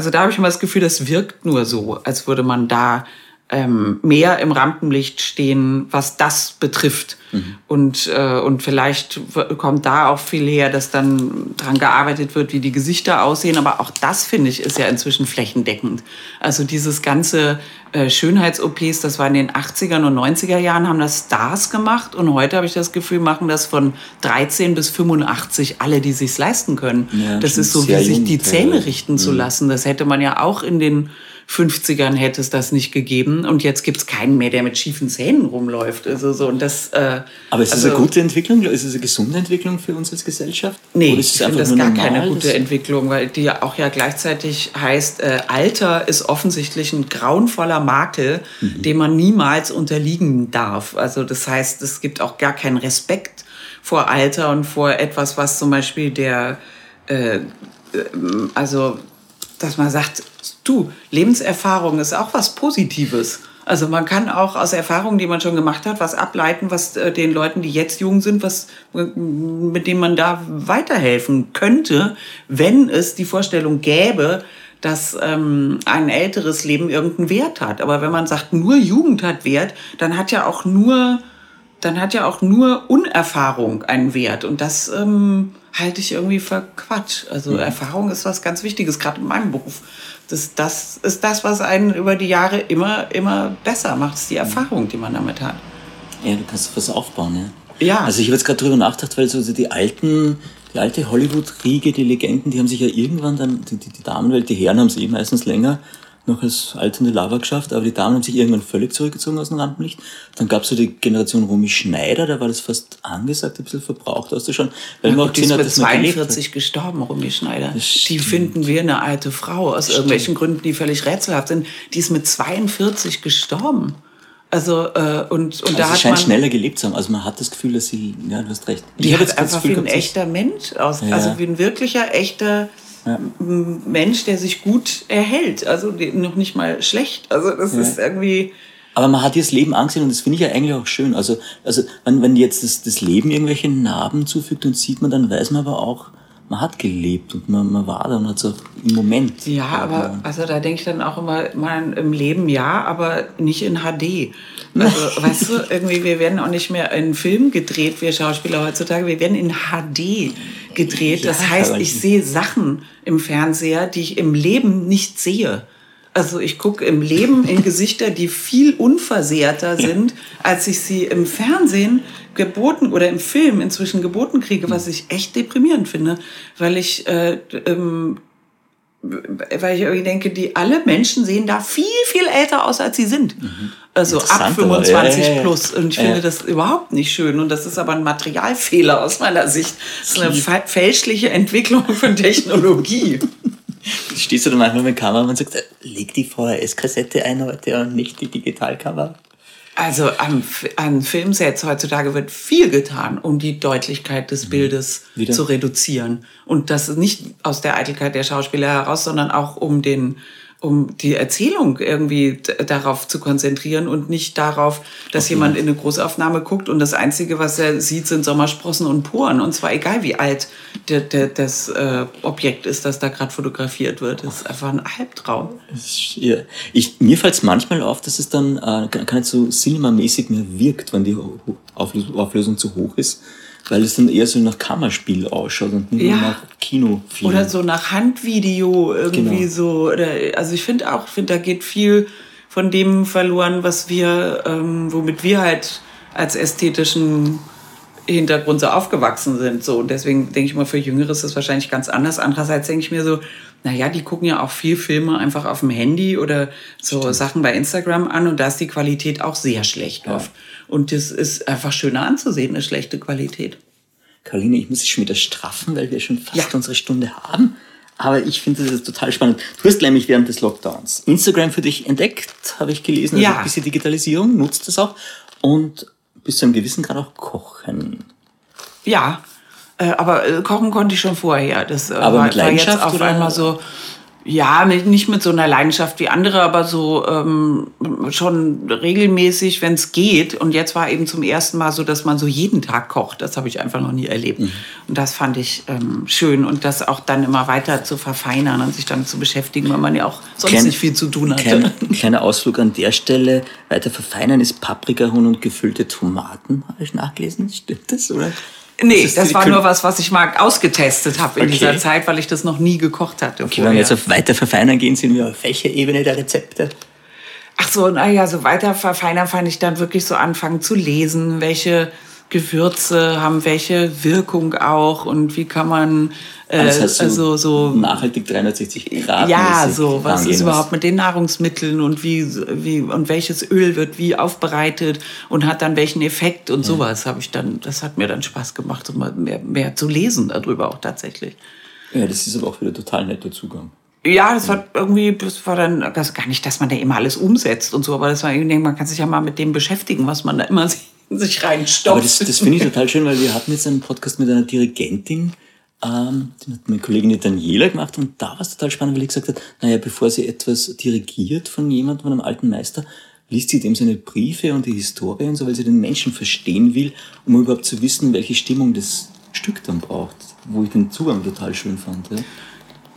also da habe ich immer das Gefühl, das wirkt nur so, als würde man da ähm, mehr im Rampenlicht stehen, was das betrifft. Mhm. Und, äh, und vielleicht kommt da auch viel her, dass dann dran gearbeitet wird, wie die Gesichter aussehen. Aber auch das, finde ich, ist ja inzwischen flächendeckend. Also dieses ganze äh, Schönheits-OPs, das war in den 80er und 90er Jahren, haben das Stars gemacht. Und heute habe ich das Gefühl, machen das von 13 bis 85 alle, die sich leisten können. Ja, das ist so, wie sich die Zähne richten zu mhm. lassen. Das hätte man ja auch in den 50ern hätte es das nicht gegeben und jetzt gibt es keinen mehr, der mit schiefen Zähnen rumläuft. Also so, und das, äh, Aber ist das also, eine gute Entwicklung? Ist es eine gesunde Entwicklung für uns als Gesellschaft? Nee, ich finde das gar normal, keine gute Entwicklung, weil die ja auch ja gleichzeitig heißt, äh, Alter ist offensichtlich ein grauenvoller Makel, mhm. dem man niemals unterliegen darf. Also das heißt, es gibt auch gar keinen Respekt vor Alter und vor etwas, was zum Beispiel der äh, äh also dass man sagt, du, Lebenserfahrung ist auch was Positives. Also man kann auch aus Erfahrungen, die man schon gemacht hat, was ableiten, was äh, den Leuten, die jetzt jung sind, was mit dem man da weiterhelfen könnte, wenn es die Vorstellung gäbe, dass ähm, ein älteres Leben irgendeinen Wert hat. Aber wenn man sagt, nur Jugend hat Wert, dann hat ja auch nur, dann hat ja auch nur Unerfahrung einen Wert. Und das ähm, halte ich irgendwie für Quatsch. Also mhm. Erfahrung ist was ganz Wichtiges, gerade in meinem Beruf. Das, das ist das, was einen über die Jahre immer, immer besser macht. Das ist die. Erfahrung, die man damit hat. Ja, du kannst was aufbauen, ja. Ja. Also ich habe jetzt gerade drüber nachgedacht, weil so die alten, die alte Hollywood-Riege, die Legenden, die haben sich ja irgendwann dann, die, die, die Damenwelt, die Herren haben es eh meistens länger, noch als alternde Lava geschafft, aber die Damen haben sich irgendwann völlig zurückgezogen aus dem Rampenlicht. Dann gab es so die Generation Romy Schneider, da war das fast angesagt, ein bisschen verbraucht auszuschauen. Weil ja, man auch die ist mit 42 gestorben, Romy Schneider. Die finden wir eine alte Frau, aus irgendwelchen Gründen, die völlig rätselhaft sind. Die ist mit 42 gestorben. Also, äh, und, und also da sie hat scheint man, schneller gelebt zu haben. Also man hat das Gefühl, dass sie, ja, du hast recht. Die hat einfach wie ein echter Mensch aus, ja. also wie ein wirklicher, echter ja. Mensch, der sich gut erhält. Also noch nicht mal schlecht. Also das ja. ist irgendwie. Aber man hat ihr das Leben angesehen und das finde ich ja eigentlich auch schön. Also, also wenn, wenn jetzt das, das Leben irgendwelche Narben zufügt und sieht man, dann weiß man aber auch, man hat gelebt und man, man war da und hat so im Moment. Ja, aber also da denke ich dann auch immer, man im Leben ja, aber nicht in HD. Also, weißt du, irgendwie, wir werden auch nicht mehr in Film gedreht, wir Schauspieler heutzutage, wir werden in HD gedreht. Das heißt, ich sehe Sachen im Fernseher, die ich im Leben nicht sehe. Also ich gucke im Leben in Gesichter, die viel unversehrter sind, als ich sie im Fernsehen geboten oder im Film inzwischen geboten kriege, was ich echt deprimierend finde, weil ich äh, ähm, weil ich irgendwie denke, die alle Menschen sehen da viel, viel älter aus, als sie sind. Mhm. Also ab 25 ja, plus. Und ich ja. finde das überhaupt nicht schön. Und das ist aber ein Materialfehler aus meiner Sicht. Das ist eine fälschliche Entwicklung von Technologie. [LAUGHS] Stehst du dann manchmal mit Kamera und sagst, leg die VHS-Kassette ein heute und nicht die Digitalkamera? Also an, an Filmsets heutzutage wird viel getan, um die Deutlichkeit des mhm. Bildes Wieder? zu reduzieren. Und das ist nicht aus der Eitelkeit der Schauspieler heraus, sondern auch um den um die Erzählung irgendwie darauf zu konzentrieren und nicht darauf, dass okay. jemand in eine Großaufnahme guckt und das Einzige, was er sieht, sind Sommersprossen und Poren. Und zwar egal, wie alt der, der, das äh, Objekt ist, das da gerade fotografiert wird. Das ist einfach ein Albtraum. Ja. Ich, mir fällt es manchmal auf, dass es dann äh, gar nicht so cinemamäßig mehr wirkt, wenn die Auflösung zu hoch ist weil es dann eher so nach Kammerspiel ausschaut und nicht ja. nach Kinofilm. Oder so nach Handvideo irgendwie genau. so. Oder, also ich finde auch, finde, da geht viel von dem verloren, was wir, ähm, womit wir halt als ästhetischen Hintergrund so aufgewachsen sind. So. Und deswegen denke ich mal, für Jüngere ist das wahrscheinlich ganz anders. Andererseits denke ich mir so, naja, die gucken ja auch viel Filme einfach auf dem Handy oder so Stimmt. Sachen bei Instagram an und da ist die Qualität auch sehr schlecht ja. oft. Und das ist einfach schöner anzusehen, eine schlechte Qualität. Caroline, ich muss dich schon wieder straffen, weil wir schon fast ja. unsere Stunde haben. Aber ich finde das total spannend. Du hast nämlich während des Lockdowns Instagram für dich entdeckt, habe ich gelesen. Also ja. ein bisschen Digitalisierung, nutzt das auch. Und bis zu einem gewissen Grad auch kochen. Ja, aber äh, kochen konnte ich schon vorher. Das äh, aber war, mit Leidenschaft, war jetzt auf einmal so Ja, nicht mit so einer Leidenschaft wie andere, aber so ähm, schon regelmäßig, wenn es geht. Und jetzt war eben zum ersten Mal so, dass man so jeden Tag kocht. Das habe ich einfach noch nie erlebt. Mhm. Und das fand ich ähm, schön. Und das auch dann immer weiter zu verfeinern und sich damit zu beschäftigen, weil man ja auch sonst Klein, nicht viel zu tun hat. Klein, [LAUGHS] kleiner Ausflug an der Stelle. Weiter verfeinern ist Paprikahuhn und gefüllte Tomaten, habe ich nachgelesen. Stimmt das, oder? Nee, das, das war nur was, was ich mal ausgetestet habe in okay. dieser Zeit, weil ich das noch nie gekocht hatte. Okay, wenn wir jetzt auf weiter verfeinern gehen, sind wir auf welcher Ebene der Rezepte? Ach so, naja, so weiter verfeinern fand ich dann wirklich so anfangen zu lesen, welche Gewürze haben welche Wirkung auch und wie kann man äh, also, also so nachhaltig 360 Grad. Ja, so was ist überhaupt mit den Nahrungsmitteln und wie wie und welches Öl wird wie aufbereitet und hat dann welchen Effekt und sowas habe ich dann. Das hat mir dann Spaß gemacht, mal mehr, mehr zu lesen darüber auch tatsächlich. Ja, das ist aber auch wieder total netter Zugang. Ja, das war irgendwie, das war dann das gar nicht, dass man da immer alles umsetzt und so, aber das war irgendwie, man kann sich ja mal mit dem beschäftigen, was man da immer sich reinstopft. Aber das, das finde ich total schön, weil wir hatten jetzt einen Podcast mit einer Dirigentin, ähm, den hat meine Kollegin Daniela gemacht und da war es total spannend, weil ich gesagt hat, naja, bevor sie etwas dirigiert von jemandem, von einem alten Meister, liest sie dem seine Briefe und die Historie und so, weil sie den Menschen verstehen will, um überhaupt zu wissen, welche Stimmung das Stück dann braucht, wo ich den Zugang total schön fand. Ja.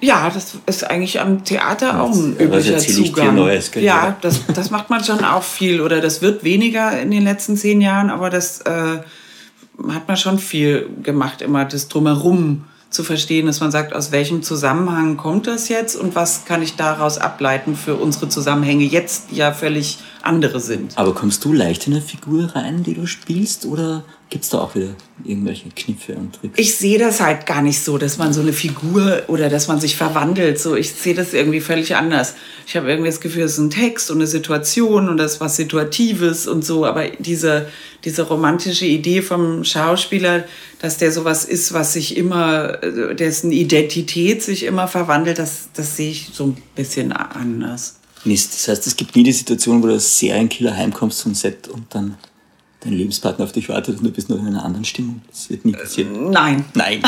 Ja, das ist eigentlich am Theater auch ein üblicher Zugang. Neues, ja, das, das macht man schon auch viel oder das wird weniger in den letzten zehn Jahren, aber das äh, hat man schon viel gemacht, immer das drumherum zu verstehen, dass man sagt, aus welchem Zusammenhang kommt das jetzt und was kann ich daraus ableiten für unsere Zusammenhänge jetzt, die ja völlig andere sind. Aber kommst du leicht in eine Figur rein, die du spielst oder Gibt es da auch wieder irgendwelche Kniffe und Tricks? Ich sehe das halt gar nicht so, dass man so eine Figur oder dass man sich verwandelt. So, ich sehe das irgendwie völlig anders. Ich habe irgendwie das Gefühl, es ist ein Text und eine Situation und das ist was Situatives und so. Aber diese, diese romantische Idee vom Schauspieler, dass der sowas ist, was sich immer, dessen Identität sich immer verwandelt, das, das sehe ich so ein bisschen anders. Mist. Das heißt, es gibt nie die Situation, wo du als Serienkiller heimkommst zum Set und dann dein Lebenspartner auf dich wartet und du bist noch in einer anderen Stimmung. Das wird nie passieren. Nein. Nein.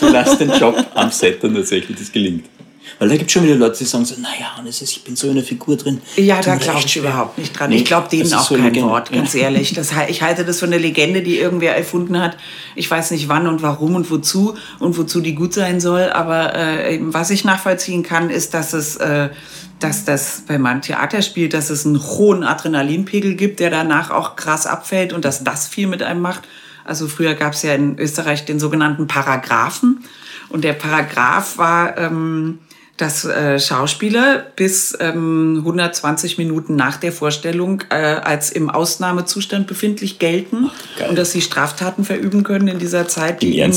Du lässt den Job am Set und tatsächlich das gelingt. Weil da gibt es schon wieder Leute, die sagen so, naja, und es ist, ich bin so in der Figur drin. Ja, da glaube ich überhaupt nicht dran. Nee, ich glaube denen auch so kein Legende. Wort, ganz ja. ehrlich. Das, ich halte das für eine Legende, die irgendwer erfunden hat. Ich weiß nicht wann und warum und wozu und wozu die gut sein soll. Aber äh, was ich nachvollziehen kann, ist, dass es... Äh, dass das, wenn man Theater spielt, dass es einen hohen Adrenalinpegel gibt, der danach auch krass abfällt und dass das viel mit einem macht. Also früher gab es ja in Österreich den sogenannten Paragraphen. Und der Paragraph war, ähm, dass äh, Schauspieler bis ähm, 120 Minuten nach der Vorstellung äh, als im Ausnahmezustand befindlich gelten Ach, und dass sie Straftaten verüben können in dieser Zeit, die ihnen,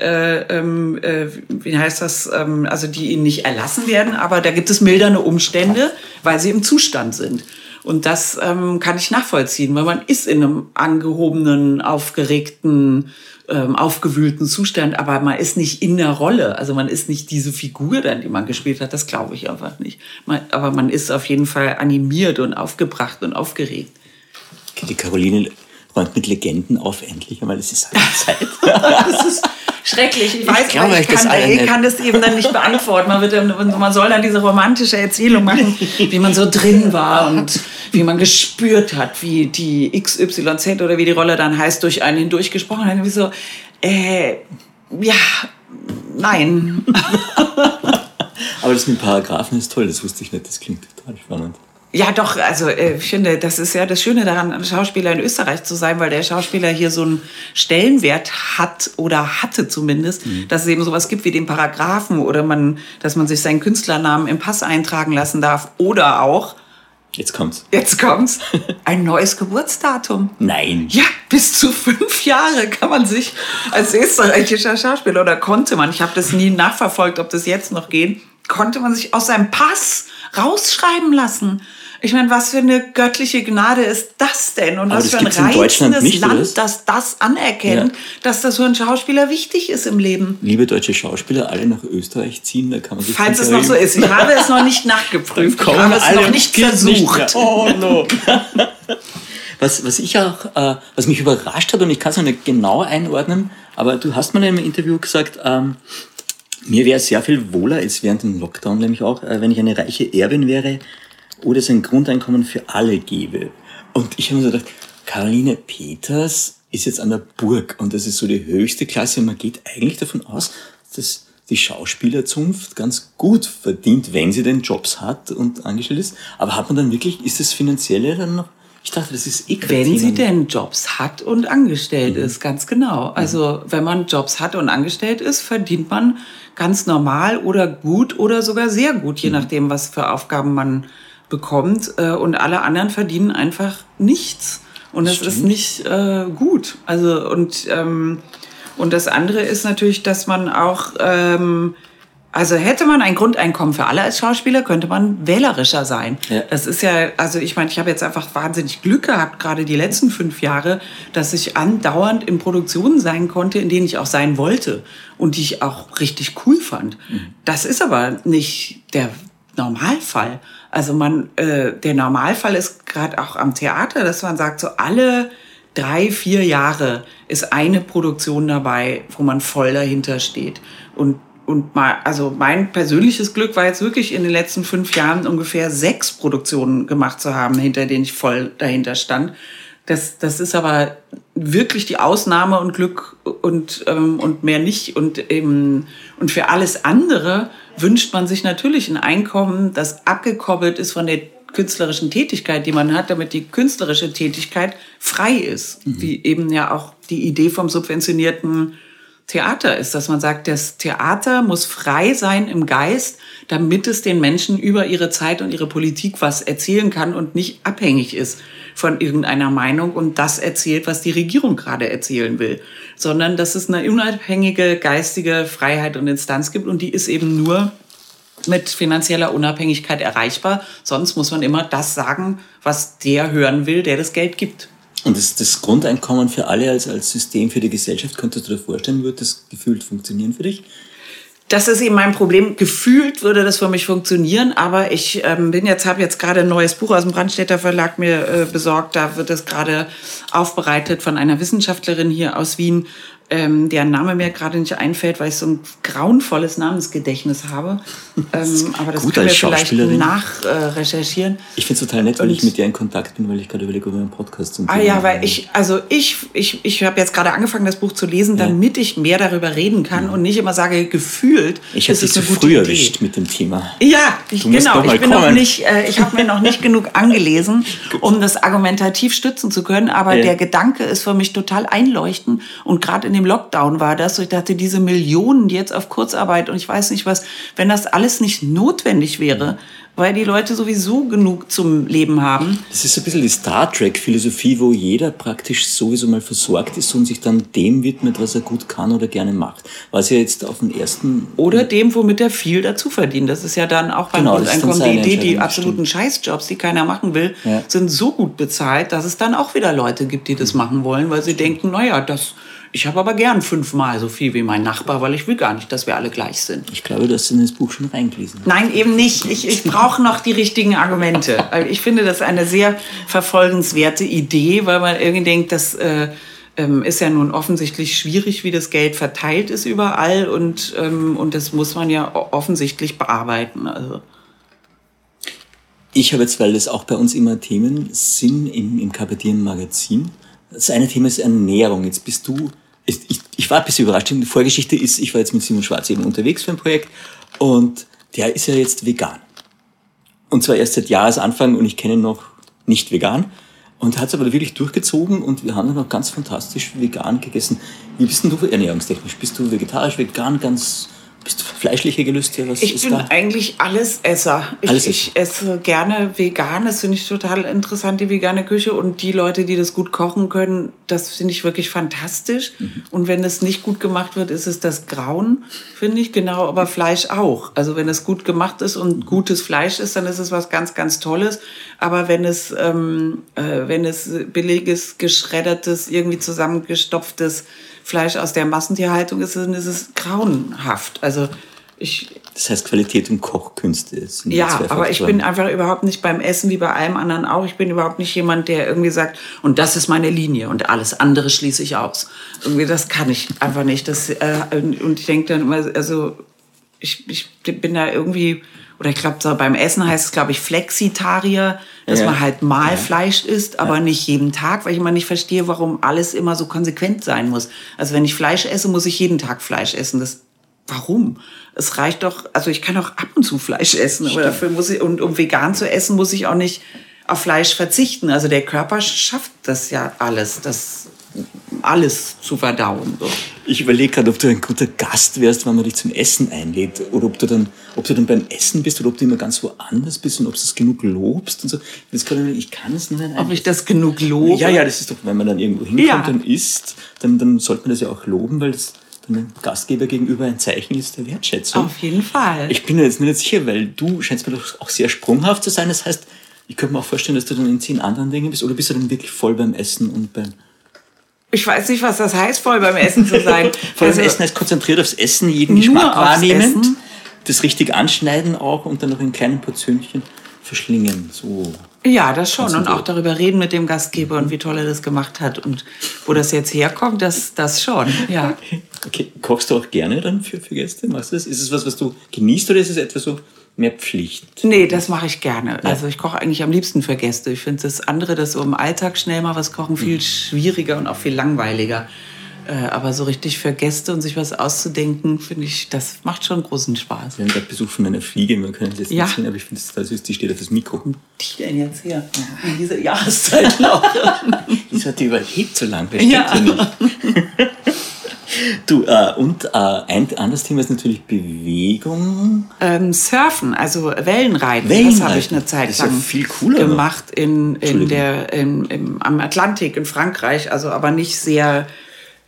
äh, ähm, äh, wie heißt das, ähm, also die ihnen nicht erlassen werden, aber da gibt es mildernde Umstände, weil sie im Zustand sind. Und das ähm, kann ich nachvollziehen, weil man ist in einem angehobenen, aufgeregten ähm, aufgewühlten Zustand, aber man ist nicht in der Rolle. Also man ist nicht diese Figur dann, die man gespielt hat. Das glaube ich einfach nicht. Man, aber man ist auf jeden Fall animiert und aufgebracht und aufgeregt. Die Caroline räumt mit Legenden auf, endlich einmal. Es ist halt [LAUGHS] Zeit. das ist schrecklich. Ich weiß, ich, glaube, ich, kann, das ich kann das eben dann nicht beantworten. Man, wird, man soll dann diese romantische Erzählung machen, wie man so drin war und wie man gespürt hat, wie die XYZ oder wie die Rolle dann heißt, durch einen hindurch gesprochen hat. Wie so, äh, ja, nein. [LAUGHS] Aber das mit Paragraphen ist toll, das wusste ich nicht, das klingt total spannend. Ja, doch, also äh, ich finde, das ist ja das Schöne daran, Schauspieler in Österreich zu sein, weil der Schauspieler hier so einen Stellenwert hat oder hatte zumindest, mhm. dass es eben sowas gibt wie den Paragraphen oder man, dass man sich seinen Künstlernamen im Pass eintragen lassen darf oder auch Jetzt kommt's. Jetzt kommt's. Ein neues Geburtsdatum. Nein. Ja, bis zu fünf Jahre kann man sich als österreichischer Schauspieler oder konnte man, ich habe das nie nachverfolgt, ob das jetzt noch geht, konnte man sich aus seinem Pass rausschreiben lassen. Ich meine, was für eine göttliche Gnade ist das denn? Und Aber was für ein reizendes nicht, Land, das das anerkennt, ja. dass das für einen Schauspieler wichtig ist im Leben. Liebe deutsche Schauspieler, alle nach Österreich ziehen, da kann man sich Falls es noch so ist. Ich habe es noch [LAUGHS] nicht nachgeprüft. Ich habe es noch nicht versucht. Nicht [LAUGHS] oh no. [LAUGHS] was, was ich auch, äh, was mich überrascht hat, und ich kann es noch nicht genau einordnen, aber du hast mal in einem Interview gesagt, ähm, Mir wäre sehr viel wohler jetzt während dem Lockdown nämlich auch, äh, wenn ich eine reiche Erbin wäre oder es ein Grundeinkommen für alle gäbe. Und ich habe mir so gedacht, Caroline Peters ist jetzt an der Burg und das ist so die höchste Klasse und man geht eigentlich davon aus, dass die Schauspielerzunft ganz gut verdient, wenn sie den Jobs hat und angestellt ist. Aber hat man dann wirklich, ist das Finanzielle dann noch ich dachte, das ist eh Wenn sie denn Jobs hat und angestellt ist, ganz genau. Also wenn man Jobs hat und angestellt ist, verdient man ganz normal oder gut oder sogar sehr gut, je nachdem, was für Aufgaben man bekommt. Äh, Und alle anderen verdienen einfach nichts. Und das ist nicht äh, gut. Also und ähm, und das andere ist natürlich, dass man auch ähm, also hätte man ein Grundeinkommen für alle als Schauspieler, könnte man wählerischer sein. Ja. Das ist ja, also ich meine, ich habe jetzt einfach wahnsinnig Glück gehabt, gerade die letzten fünf Jahre, dass ich andauernd in Produktionen sein konnte, in denen ich auch sein wollte und die ich auch richtig cool fand. Das ist aber nicht der Normalfall. Also man, äh, der Normalfall ist gerade auch am Theater, dass man sagt, so alle drei, vier Jahre ist eine Produktion dabei, wo man voll dahinter steht. Und, und mal, also mein persönliches Glück war jetzt wirklich in den letzten fünf Jahren ungefähr sechs Produktionen gemacht zu haben, hinter denen ich voll dahinter stand. Das, das ist aber wirklich die Ausnahme und Glück und, ähm, und mehr nicht. Und, eben, und für alles andere wünscht man sich natürlich ein Einkommen, das abgekoppelt ist von der künstlerischen Tätigkeit, die man hat, damit die künstlerische Tätigkeit frei ist. Wie eben ja auch die Idee vom subventionierten Theater ist, dass man sagt, das Theater muss frei sein im Geist, damit es den Menschen über ihre Zeit und ihre Politik was erzählen kann und nicht abhängig ist von irgendeiner Meinung und das erzählt, was die Regierung gerade erzählen will, sondern dass es eine unabhängige geistige Freiheit und Instanz gibt und die ist eben nur mit finanzieller Unabhängigkeit erreichbar. Sonst muss man immer das sagen, was der hören will, der das Geld gibt. Und das, das Grundeinkommen für alle als, als System für die Gesellschaft, könntest du dir vorstellen, wird das gefühlt funktionieren für dich? Das ist eben mein Problem. Gefühlt würde das für mich funktionieren, aber ich ähm, bin jetzt habe jetzt gerade ein neues Buch aus dem Brandstätter Verlag mir äh, besorgt. Da wird es gerade aufbereitet von einer Wissenschaftlerin hier aus Wien, ähm, deren Name mir gerade nicht einfällt, weil ich so ein grauenvolles Namensgedächtnis habe. [LAUGHS] Ähm, aber das Gut können wir vielleicht Schauspielerin. nach äh. Ich finde es total nett, Und- ich mit dir in Kontakt bin, weil ich gerade überlege, wir einen Podcast zum Ah ja, weil ich, also ich, ich, ich habe jetzt gerade angefangen, das Buch zu lesen, damit ich mehr darüber reden kann und nicht immer sage, gefühlt. Ich habe ist dich es zu früh Idee. erwischt mit dem Thema. Ja, ich, genau. Ich bin noch nicht, äh, ich habe mir noch nicht [LAUGHS] genug angelesen, um das argumentativ stützen zu können. Aber Ja. der Gedanke ist für mich total einleuchtend. Und gerade in dem Lockdown war das. Ich dachte, diese Millionen die jetzt auf Kurzarbeit und ich weiß nicht was, wenn das alles nicht notwendig wäre, weil die Leute sowieso genug zum Leben haben. Das ist so ein bisschen die Star Trek-Philosophie, wo jeder praktisch sowieso mal versorgt ist und sich dann dem widmet, was er gut kann oder gerne macht. Was ja jetzt auf den ersten Oder dem, womit er viel dazu verdient. Das ist ja dann auch beim Genau, Grundeinkommen die Idee, die absoluten Scheißjobs, die keiner machen will, Ja. sind so gut bezahlt, dass es dann auch wieder Leute gibt, die das machen wollen, weil sie denken, naja, das, ich habe aber gern fünfmal so viel wie mein Nachbar, weil ich will gar nicht, dass wir alle gleich sind. Ich glaube, du hast in das Buch schon reingelesen. Nein, eben nicht. Ich, ich brauche noch die richtigen Argumente. Ich finde das eine sehr verfolgenswerte Idee, weil man irgendwie denkt, das äh, ähm, ist ja nun offensichtlich schwierig, wie das Geld verteilt ist überall und, ähm, und das muss man ja offensichtlich bearbeiten. Also. Ich habe jetzt, weil das auch bei uns immer Themen sind im, im Kapitieren Magazin. Das eine Thema ist Ernährung. Jetzt bist du, ich, ich, ich war ein bisschen überrascht. Die Vorgeschichte ist, ich war jetzt mit Simon Schwarz eben unterwegs für ein Projekt und der ist ja jetzt vegan. Und zwar erst seit Jahresanfang und ich kenne ihn noch nicht vegan. Und hat es aber wirklich durchgezogen und wir haben dann auch ganz fantastisch vegan gegessen. Wie bist denn du ernährungstechnisch? Bist du vegetarisch, vegan, ganz, bist du fleischliche Gelüste? Was Ich ist bin da? eigentlich Allesesser. Ich, Allesesser. ich esse gerne vegan. Das finde ich total interessant, die vegane Küche. Und die Leute, die das gut kochen können, das finde ich wirklich fantastisch. Und wenn es nicht gut gemacht wird, ist es das Grauen, finde ich. Genau, aber Fleisch auch. Also wenn es gut gemacht ist und gutes Fleisch ist, dann ist es was ganz, ganz Tolles. Aber wenn es, ähm, äh, wenn es billiges, geschreddertes, irgendwie zusammengestopftes Fleisch aus der Massentierhaltung ist, dann ist es grauenhaft. Also ich, Das heißt, Qualität und Kochkünste sind ja, aber ich bin einfach überhaupt nicht beim Essen wie bei allem anderen auch. Ich bin überhaupt nicht jemand, der irgendwie sagt, und das ist meine Linie und alles andere schließe ich aus. Irgendwie, das kann ich einfach nicht. Das, äh, und ich denke dann immer, also ich, ich bin da irgendwie, oder ich glaube, so beim Essen heißt es, glaube ich, Flexitarier, dass Ja. man halt mal Ja. Fleisch isst, aber nicht jeden Tag, weil ich immer nicht verstehe, warum alles immer so konsequent sein muss. Also wenn ich Fleisch esse, muss ich jeden Tag Fleisch essen. Das, warum? Es reicht doch, also ich kann auch ab und zu Fleisch essen, aber dafür muss ich, und um vegan zu essen, muss ich auch nicht auf Fleisch verzichten. Also der Körper schafft das ja alles, das alles zu verdauen. So. Ich überlege gerade, ob du ein guter Gast wärst, wenn man dich zum Essen einlädt. Oder ob du dann, ob du dann beim Essen bist oder ob du immer ganz woanders bist und ob du es genug lobst und so. Das kann ich, ich kann es nicht. Ob ich das genug lobe? Ja, ja, das ist doch, wenn man dann irgendwo hinkommt Ja. und isst, dann, dann sollte man das ja auch loben, weil es dann dem Gastgeber gegenüber ein Zeichen ist der Wertschätzung. Auf jeden Fall. Ich bin mir jetzt nicht sicher, weil du scheinst mir doch auch sehr sprunghaft zu sein. Das heißt, ich könnte mir auch vorstellen, dass du dann in zehn anderen Dingen bist. Oder bist du dann wirklich voll beim Essen und beim Ich weiß nicht, was das heißt, voll beim Essen zu sein. [LAUGHS] Voll Also, beim Essen heißt konzentriert aufs Essen, jeden Geschmack Essen? das richtig anschneiden auch und dann noch in kleinen Portionchen verschlingen. So. Ja, das schon. Und auch darüber reden mit dem Gastgeber und wie toll er das gemacht hat und wo das jetzt herkommt, das, das schon. Ja. Okay, kochst du auch gerne dann für, für Gäste? Machst du das? Ist es was, was du genießt oder ist es etwas so mehr Pflicht? Nee, das mache ich gerne. Also ich koche eigentlich am liebsten für Gäste. Ich finde das andere, das so im Alltag schnell mal was kochen, viel schwieriger und auch viel langweiliger. Äh, aber so richtig für Gäste und sich was auszudenken, finde ich, das macht schon großen Spaß. Wir haben gerade Besuch von einer Fliege, man kann jetzt Ja. nicht sehen, aber ich finde es total süß, die steht auf das Mikro. Die denn jetzt hier? In dieser Jahreszeit noch. Das [LAUGHS] hat die überlebt so lange, das Ja. stimmt ja nicht. [LAUGHS] Du, äh, und äh, ein anderes Thema ist natürlich Bewegung. Ähm, Surfen, also Wellenreiten, das Wellenreiten, habe ich eine Zeit das ist ja lang viel cooler gemacht in, in der, im, im, am Atlantik in Frankreich, also aber nicht sehr,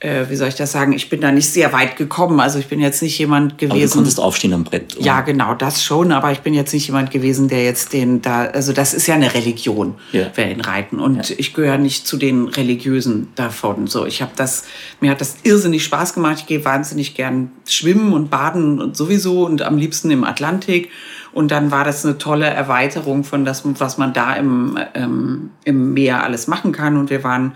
äh, wie soll ich das sagen, ich bin da nicht sehr weit gekommen, also ich bin jetzt nicht jemand Aber du gewesen. konntest aufstehen am Brett. oder? Ja, genau, das schon, aber ich bin jetzt nicht jemand gewesen, der jetzt den da, also das ist ja eine Religion, Ja. Wellenreiten. Und ich gehöre nicht zu den Religiösen davon. So, ich habe das, mir hat das irrsinnig Spaß gemacht. Ich gehe wahnsinnig gern schwimmen und baden und sowieso und am liebsten im Atlantik. Und dann war das eine tolle Erweiterung von das, was man da im, ähm, im Meer alles machen kann. Und wir waren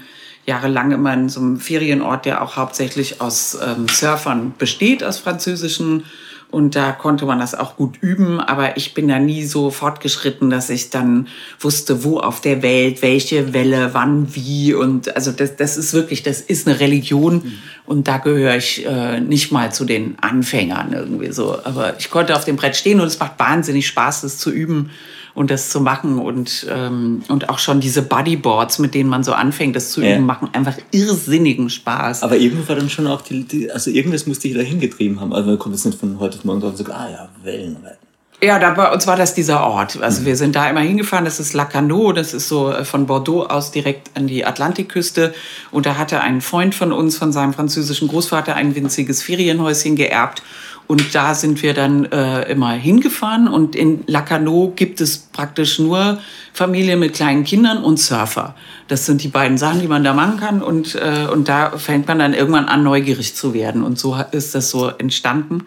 jahrelang immer in so einem Ferienort, der auch hauptsächlich aus ähm, Surfern besteht, aus französischen. Und da konnte man das auch gut üben, aber ich bin da nie so fortgeschritten, dass ich dann wusste, wo auf der Welt, welche Welle, wann, wie. Und also das, das ist wirklich, das ist eine Religion und da gehöre ich äh, nicht mal zu den Anfängern irgendwie so. Aber ich konnte auf dem Brett stehen und es macht wahnsinnig Spaß, das zu üben und das zu machen und, ähm, und auch schon diese Bodyboards, mit denen man so anfängt, das zu Ja. üben, machen einfach irrsinnigen Spaß. Aber irgendwo war dann schon auch die, die also irgendwas musste ich da hingetrieben haben. Also man kommt jetzt nicht von heute auf morgen drauf und sagt, ah ja, Wellenreiten. Ja, da bei uns war das dieser Ort. Also wir sind da immer hingefahren. Das ist Lacanau. Das ist so äh, von Bordeaux aus direkt an die Atlantikküste. Und da hatte ein Freund von uns, von seinem französischen Großvater, ein winziges Ferienhäuschen geerbt. Und da sind wir dann äh, immer hingefahren. Und in Lacanau gibt es praktisch nur Familien mit kleinen Kindern und Surfer. Das sind die beiden Sachen, die man da machen kann. Und, äh, und da fängt man dann irgendwann an, neugierig zu werden. Und so ist das so entstanden.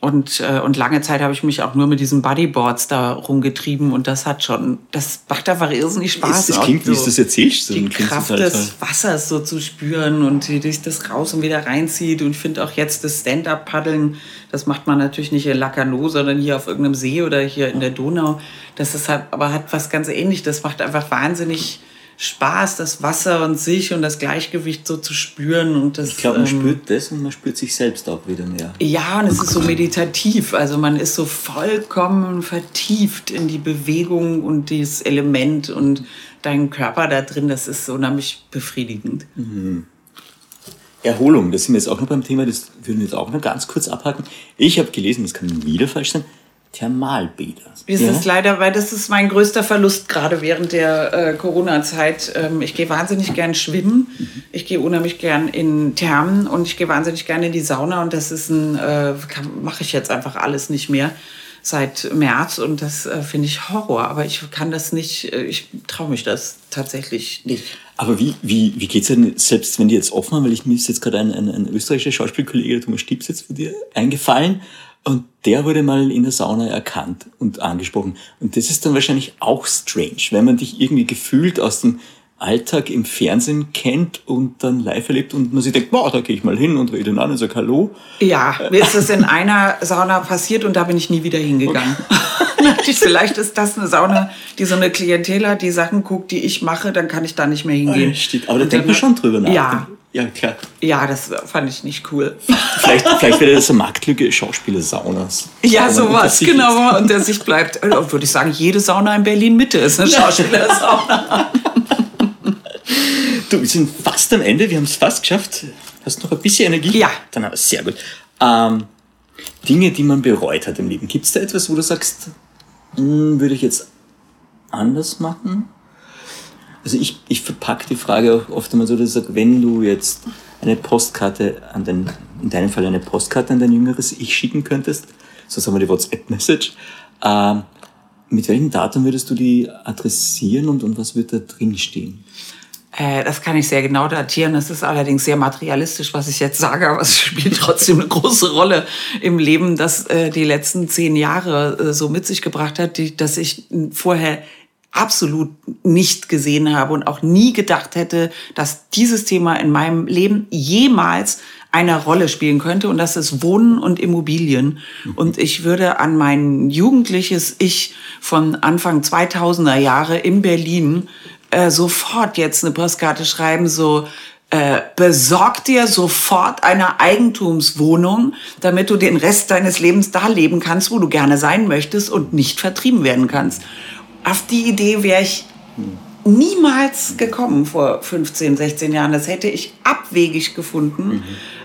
Und, äh, und lange Zeit habe ich mich auch nur mit diesen Bodyboards da rumgetrieben und das hat schon, das macht einfach irrsinnig Spaß. Das auch klingt, wie du das erzählst, so Die Kraft halt des. Wassers so zu spüren und wie dich das raus und wieder reinzieht. Und ich finde auch jetzt das Stand-Up-Paddeln, das macht man natürlich nicht in Lacanau, sondern hier auf irgendeinem See oder hier in der Donau. Das ist halt, aber hat was ganz ähnliches. Das macht einfach wahnsinnig Spaß, das Wasser und sich und das Gleichgewicht so zu spüren. Und das, Ich glaube, man ähm, spürt das und man spürt sich selbst auch wieder mehr. ja, und es ist so meditativ. Also man ist so vollkommen vertieft in die Bewegung und dieses Element und deinen Körper da drin. Das ist unheimlich befriedigend. Erholung, das sind wir jetzt auch noch beim Thema, das würden wir jetzt auch noch ganz kurz abhaken. Ich habe gelesen, das kann wieder falsch sein, Thermalbäder. Das Ja? ist leider, weil das ist mein größter Verlust gerade während der äh, Corona-Zeit. Ähm, ich gehe wahnsinnig gern schwimmen. Ich gehe unheimlich gern in Thermen und ich gehe wahnsinnig gern in die Sauna und das ist ein, äh, mache ich jetzt einfach alles nicht mehr seit März und das äh, finde ich Horror. Aber ich kann das nicht, äh, ich traue mich das tatsächlich nicht. Aber wie, wie, wie geht's denn, selbst wenn die jetzt offen haben, weil ich mir ist jetzt gerade ein, ein, ein österreichischer Schauspielkollege, Thomas Stieps, jetzt von dir eingefallen und der wurde mal in der Sauna erkannt und angesprochen. Und das ist dann wahrscheinlich auch strange, wenn man dich irgendwie gefühlt aus dem Alltag im Fernsehen kennt und dann live erlebt und man sich denkt, boah, da gehe ich mal hin und rede ihn an und sage Hallo. Ja, mir ist das in einer Sauna passiert und da bin ich nie wieder hingegangen. [LAUGHS] Vielleicht ist das eine Sauna, die so eine Klientel hat, die Sachen guckt, die ich mache, dann kann ich da nicht mehr hingehen. Ja, steht. Aber da denkt man schon drüber nach. Ja. Ja, klar. Ja, das fand ich nicht cool. [LAUGHS] Vielleicht, vielleicht wäre das eine Marktlücke Schauspieler-Saunas. Ja, sowas, genau, wo man [LAUGHS] unter sich bleibt. Also, würde ich sagen, jede Sauna in Berlin-Mitte ist eine Schauspielersauna. [LAUGHS] Du, wir sind fast am Ende, wir haben es fast geschafft. Hast du noch ein bisschen Energie? Ja. Dann aber sehr gut. Ähm, Dinge, die man bereut hat im Leben. Gibt es da etwas, wo du sagst, hm, würde ich jetzt anders machen? Also ich, ich verpacke die Frage auch oft einmal so, dass ich sage, wenn du jetzt eine Postkarte an dein, in deinem Fall eine Postkarte an dein jüngeres Ich schicken könntest, so sagen wir die WhatsApp-Message, ähm, mit welchem Datum würdest du die adressieren und, und was wird da drin stehen? Äh, das kann ich sehr genau datieren. Das ist allerdings sehr materialistisch, was ich jetzt sage, aber es spielt trotzdem eine große Rolle im Leben, das äh, die letzten zehn Jahre äh, so mit sich gebracht hat, die, dass ich vorher absolut nicht gesehen habe und auch nie gedacht hätte, dass dieses Thema in meinem Leben jemals eine Rolle spielen könnte und das ist Wohnen und Immobilien. Und ich würde an mein jugendliches Ich von Anfang 2000er Jahre in Berlin äh, sofort jetzt eine Postkarte schreiben, so äh, besorg dir sofort eine Eigentumswohnung, damit du den Rest deines Lebens da leben kannst, wo du gerne sein möchtest und nicht vertrieben werden kannst. Auf die Idee wäre ich niemals gekommen vor 15, 16 Jahren. Das hätte ich abwegig gefunden,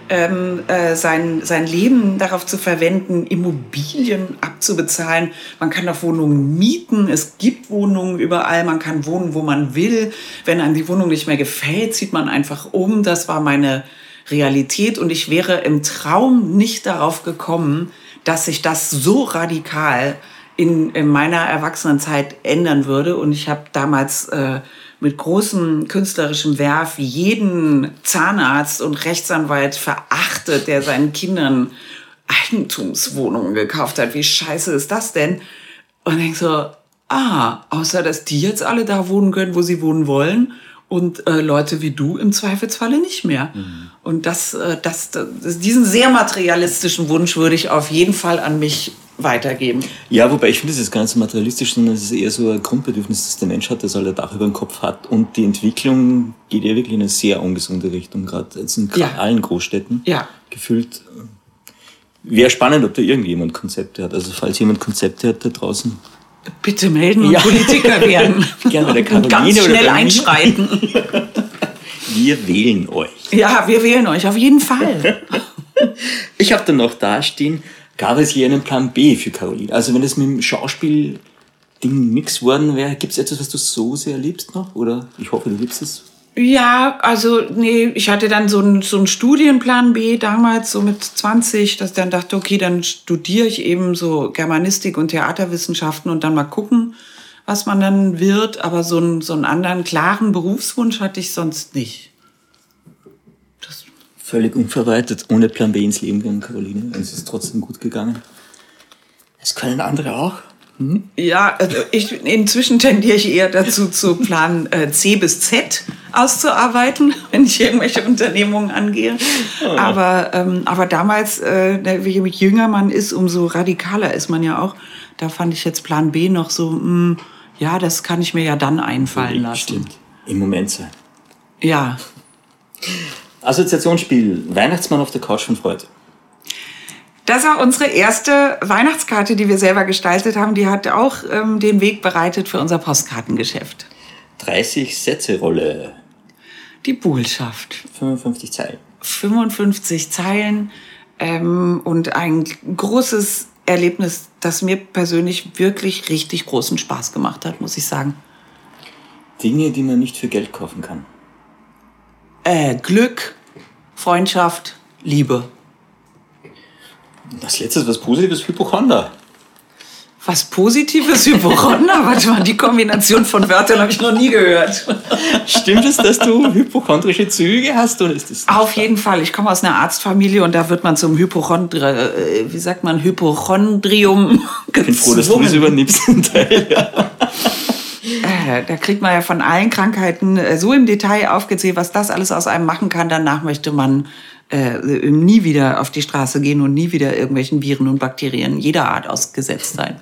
ähm, äh, sein, sein Leben darauf zu verwenden, Immobilien abzubezahlen. Man kann auf Wohnungen mieten, es gibt Wohnungen überall, man kann wohnen, wo man will. Wenn einem die Wohnung nicht mehr gefällt, zieht man einfach um. Das war meine Realität und ich wäre im Traum nicht darauf gekommen, dass sich das so radikal in, in meiner Erwachsenenzeit ändern würde. Und ich habe damals äh, mit großem künstlerischem Werf jeden Zahnarzt und Rechtsanwalt verachtet, der seinen Kindern Eigentumswohnungen gekauft hat. Wie scheiße ist das denn? Und ich so, ah, außer dass die jetzt alle da wohnen können, wo sie wohnen wollen und äh, Leute wie du im Zweifelsfalle nicht mehr. Und das, äh, das, das, diesen sehr materialistischen Wunsch würde ich auf jeden Fall an mich weitergeben. Ja, wobei ich finde, das ist gar nicht so materialistisch, sondern es ist eher so ein Grundbedürfnis, das der Mensch hat, dass er ein Dach über dem Kopf hat. Und die Entwicklung geht ja wirklich in eine sehr ungesunde Richtung, gerade jetzt in Ja. allen Großstädten. Ja. Gefühlt. Wäre spannend, ob da irgendjemand Konzepte hat. Also falls jemand Konzepte hat da draußen. Bitte melden und Ja. Politiker werden. [LAUGHS] Gerne der und ganz schnell einschreiten. [LAUGHS] Wir wählen euch. Ja, wir wählen euch auf jeden Fall. [LAUGHS] Ich habe dann noch da stehen, gab es hier einen Plan B für Caroline? Also wenn es mit dem Schauspiel Ding nix worden wäre, gibt es etwas, was du so sehr liebst noch? Oder ich hoffe, du liebst es. Ja, also nee, ich hatte dann so einen so einen Studienplan B damals, so mit 20, dass ich dann dachte, okay, dann studiere ich eben so Germanistik und Theaterwissenschaften und dann mal gucken, was man dann wird. Aber so einen, so einen anderen klaren Berufswunsch hatte ich sonst nicht. Völlig unverwaltet, ohne Plan B ins Leben gegangen, Caroline. Es ist trotzdem gut gegangen. Das können andere auch. Ja, also ich, inzwischen tendiere ich eher dazu, zu Plan äh, C bis Z auszuarbeiten, [LAUGHS] wenn ich irgendwelche Unternehmungen angehe. Aber, ähm, aber damals, äh, je jünger man ist, umso radikaler ist man ja auch. Da fand ich jetzt Plan B noch so, mh, ja, das kann ich mir ja dann einfallen lassen. Stimmt. Im Moment sein. Ja, Assoziationsspiel. Weihnachtsmann auf der Couch von Freud. Das war unsere erste Weihnachtskarte, die wir selber gestaltet haben. Die hat auch ähm, den Weg bereitet für unser Postkartengeschäft. 30 Sätze Rolle. Die Buhlschaft. 55 Zeilen. 55 Zeilen ähm, und ein großes Erlebnis, das mir persönlich wirklich richtig großen Spaß gemacht hat, muss ich sagen. Dinge, die man nicht für Geld kaufen kann. Äh, Glück, Freundschaft, Liebe. Das letzte ist was Positives, Hypochonder. Was Positives Hypochonder? [LAUGHS] Warte mal, die Kombination von Wörtern habe ich noch nie gehört. Stimmt es, dass du hypochondrische Züge hast oder ist das? Auf jeden Fall. Ich komme aus einer Arztfamilie und da wird man zum Hypochondri, äh, wie sagt man, Hypochondrium Ich bin froh, dass du das übernimmst. Teil, ja. [LAUGHS] Äh, da kriegt man ja von allen Krankheiten äh, so im Detail aufgezählt, was das alles aus einem machen kann. Danach möchte man äh, nie wieder auf die Straße gehen und nie wieder irgendwelchen Viren und Bakterien jeder Art ausgesetzt sein.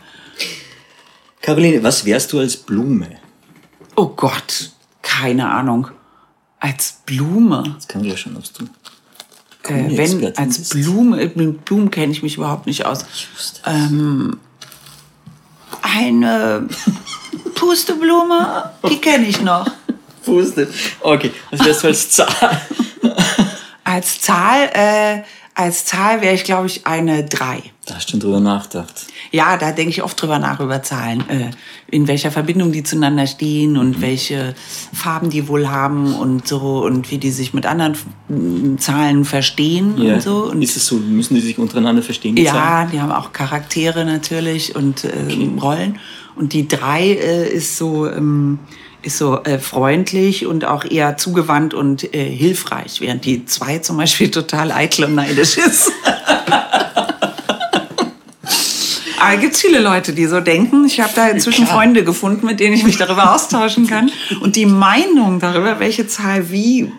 Caroline, was wärst du als Blume? Oh Gott, keine Ahnung. Als Blume. Das kann ich ja schon, ob du. Äh, wenn als. Blume, mit Blumen kenne ich mich überhaupt nicht aus. Ähm, eine Pusteblume, die kenne ich noch. [LAUGHS] Puste. Okay, was wärst du als Zahl? [LAUGHS] Als Zahl, äh, als Zahl wäre ich, glaube ich, eine 3. Da hast du schon drüber nachgedacht. Ja, da denke ich oft drüber nach über Zahlen, äh, in welcher Verbindung die zueinander stehen und Mhm. welche Farben die wohl haben und so und wie die sich mit anderen Zahlen verstehen Ja. und so. Und ist es so? Müssen die sich untereinander verstehen? die Zahlen? ja, die haben auch Charaktere natürlich und äh, Rollen. Und die drei äh, ist so ähm, ist so äh, freundlich und auch eher zugewandt und äh, hilfreich, während die zwei zum Beispiel [LAUGHS] total eitel und neidisch ist. [LAUGHS] Aber gibt viele Leute, die so denken. Ich habe da inzwischen Klar. Freunde gefunden, mit denen ich mich darüber austauschen kann. Und die Meinung darüber, welche Zahl wie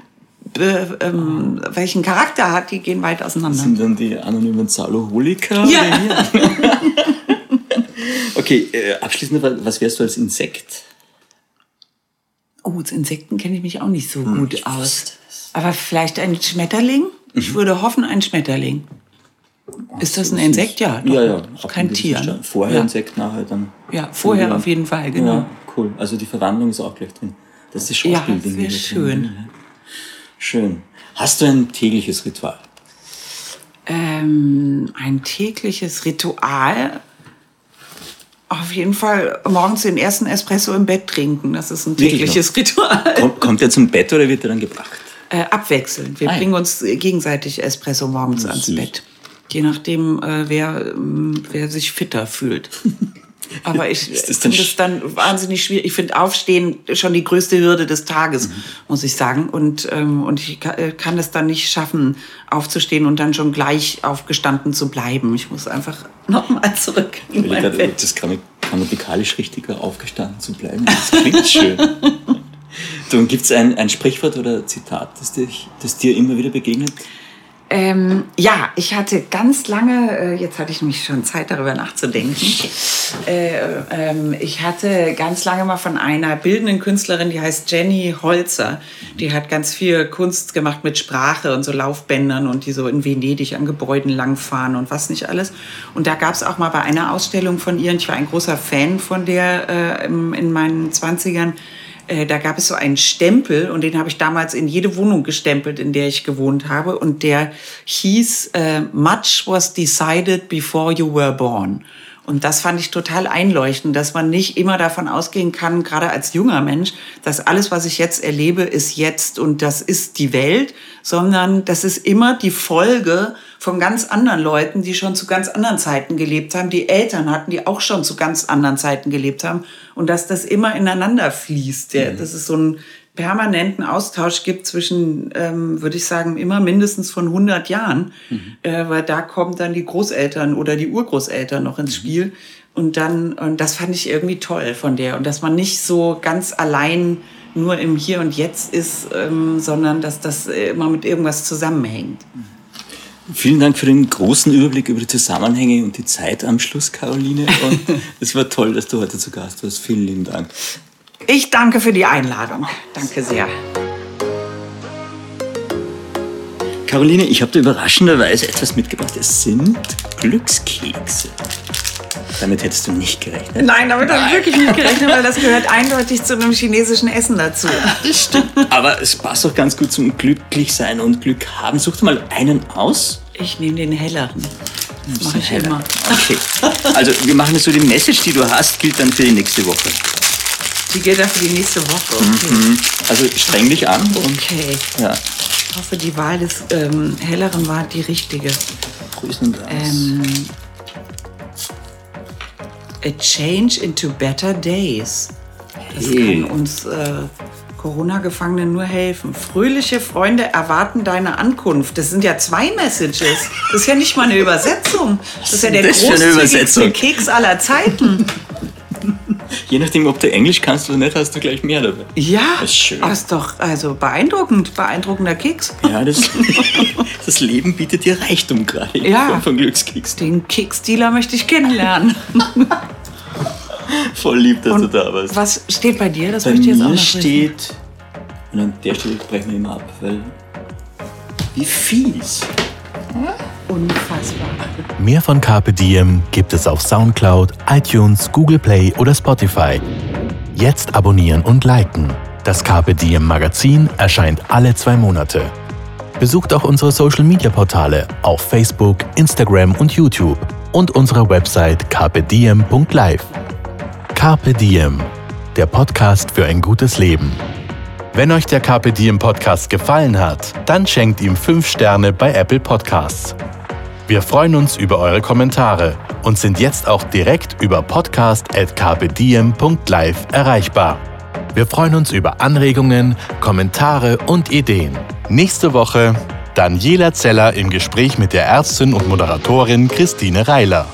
äh, ähm, welchen Charakter hat, die gehen weit auseinander. Sind dann die anonymen Zaloholiker? Ja. [LAUGHS] okay, äh, abschließend, was wärst du als Insekt? Oh, zu Insekten kenne ich mich auch nicht so gut ich aus. Aber vielleicht ein Schmetterling? Ich würde hoffen, ein Schmetterling. Ist das ein Insekt? Ja, doch. Ja, ja. Kein Tier. ne? Vorher ja. Insekt, nachher dann. Ja, vorher Ja. auf jeden Fall, genau. Ja, cool. Also die Verwandlung ist auch gleich drin. Das ist das Ja, das wäre schön. drin. Schön. Hast du ein tägliches Ritual? Ähm, ein tägliches Ritual. Auf jeden Fall morgens den ersten Espresso im Bett trinken. Das ist ein tägliches Ritual. Kommt, kommt er zum Bett oder wird er dann gebracht? Äh, abwechselnd. Wir Ah, ja. bringen uns gegenseitig Espresso morgens ans süß. Bett. Je nachdem, äh, wer, ähm, wer sich fitter fühlt. [LAUGHS] Aber ich [LAUGHS] dann finde es dann wahnsinnig schwierig. Ich finde Aufstehen schon die größte Hürde des Tages, Mhm. muss ich sagen. Und, ähm, und ich äh, kann es dann nicht schaffen, aufzustehen und dann schon gleich aufgestanden zu bleiben. Ich muss einfach [LAUGHS] nochmal zurück in mein gerade, Bett. das grammatikalisch richtiger aufgestanden zu bleiben. Das klingt schön. [LAUGHS] Du, gibt es ein, ein Sprichwort oder Zitat, das, dich, das dir immer wieder begegnet? Ähm, ja, ich hatte ganz lange, äh, jetzt hatte ich nämlich schon Zeit darüber nachzudenken. Äh, ähm, ich hatte ganz lange mal von einer bildenden Künstlerin, die heißt Jenny Holzer. Die hat ganz viel Kunst gemacht mit Sprache und so Laufbändern und die so in Venedig an Gebäuden langfahren und was nicht alles. Und da gab es auch mal bei einer Ausstellung von ihr, und ich war ein großer Fan von der äh, in meinen Zwanzigern, äh, da gab es so einen Stempel und den habe ich damals in jede Wohnung gestempelt, in der ich gewohnt habe. Und der hieß äh, Much was decided before you were born. Und das fand ich total einleuchtend, dass man nicht immer davon ausgehen kann, gerade als junger Mensch, dass alles, was ich jetzt erlebe, ist jetzt und das ist die Welt, sondern das ist immer die Folge von ganz anderen Leuten, die schon zu ganz anderen Zeiten gelebt haben, die Eltern hatten, die auch schon zu ganz anderen Zeiten gelebt haben. Und dass das immer ineinander fließt. Ja, dass es so einen permanenten Austausch gibt zwischen, ähm, würde ich sagen, immer mindestens von 100 Jahren, äh, weil da kommen dann die Großeltern oder die Urgroßeltern noch ins Spiel. Und dann, und das fand ich irgendwie toll von der. Und dass man nicht so ganz allein nur im Hier und Jetzt ist, ähm, sondern dass das immer mit irgendwas zusammenhängt. Vielen Dank für den großen Überblick über die Zusammenhänge und die Zeit am Schluss, Caroline. Und [LAUGHS] es war toll, dass du heute zu Gast warst. Vielen lieben Dank. Ich danke für die Einladung. Danke sehr. Caroline, ich habe dir überraschenderweise etwas mitgebracht. Es sind Glückskekse. Damit hättest du nicht gerechnet. Nein, damit habe ich wirklich nicht gerechnet, weil das gehört [LAUGHS] eindeutig zu einem chinesischen Essen dazu. Aber es passt auch ganz gut zum Glücklichsein und Glück haben. Such dir mal einen aus. Ich nehme den helleren. Das mache ich immer. Okay. Also, wir machen jetzt so die Message, die du hast, gilt dann für die nächste Woche. Die gilt dann für die nächste Woche. Okay. Also, streng dich an okay. ja. Ich hoffe, die Wahl des ähm, helleren war die richtige. Grüßen das. Ähm, a change into better days. Das Hey. kann uns äh, Corona-Gefangenen nur helfen. Fröhliche Freunde erwarten deine Ankunft. Das sind ja zwei Messages. Das ist ja nicht mal eine Übersetzung. Das ist ja der großzügigste? Keks aller Zeiten. Je nachdem, ob du Englisch kannst oder nicht, hast du gleich mehr dabei. Ja, Das ist schön. das ist doch also beeindruckend, beeindruckender Keks. Ja, das, [LAUGHS] das Leben bietet dir Reichtum gerade Ja. Von Glückskeks. Den Keksdealer möchte ich kennenlernen. [LAUGHS] [LAUGHS] Voll lieb, dass du da warst. Was steht bei dir? Das Bei möchte ich jetzt auch mir noch wissen. steht, und an der Stelle brechen wir immer ab, weil wie fies. Unfassbar. Mehr von Carpe Diem gibt es auf Soundcloud, iTunes, Google Play oder Spotify. Jetzt abonnieren und liken. Das Carpe Diem Magazin erscheint alle zwei Monate. Besucht auch unsere Social Media Portale auf Facebook, Instagram und YouTube und unsere Website carpediem.live. Carpe Diem, der Podcast für ein gutes Leben. Wenn euch der Carpe Diem Podcast gefallen hat, dann schenkt ihm 5 Sterne bei Apple Podcasts. Wir freuen uns über eure Kommentare und sind jetzt auch direkt über podcast.carpediem.live erreichbar. Wir freuen uns über Anregungen, Kommentare und Ideen. Nächste Woche Daniela Zeller im Gespräch mit der Ärztin und Moderatorin Christine Reiler.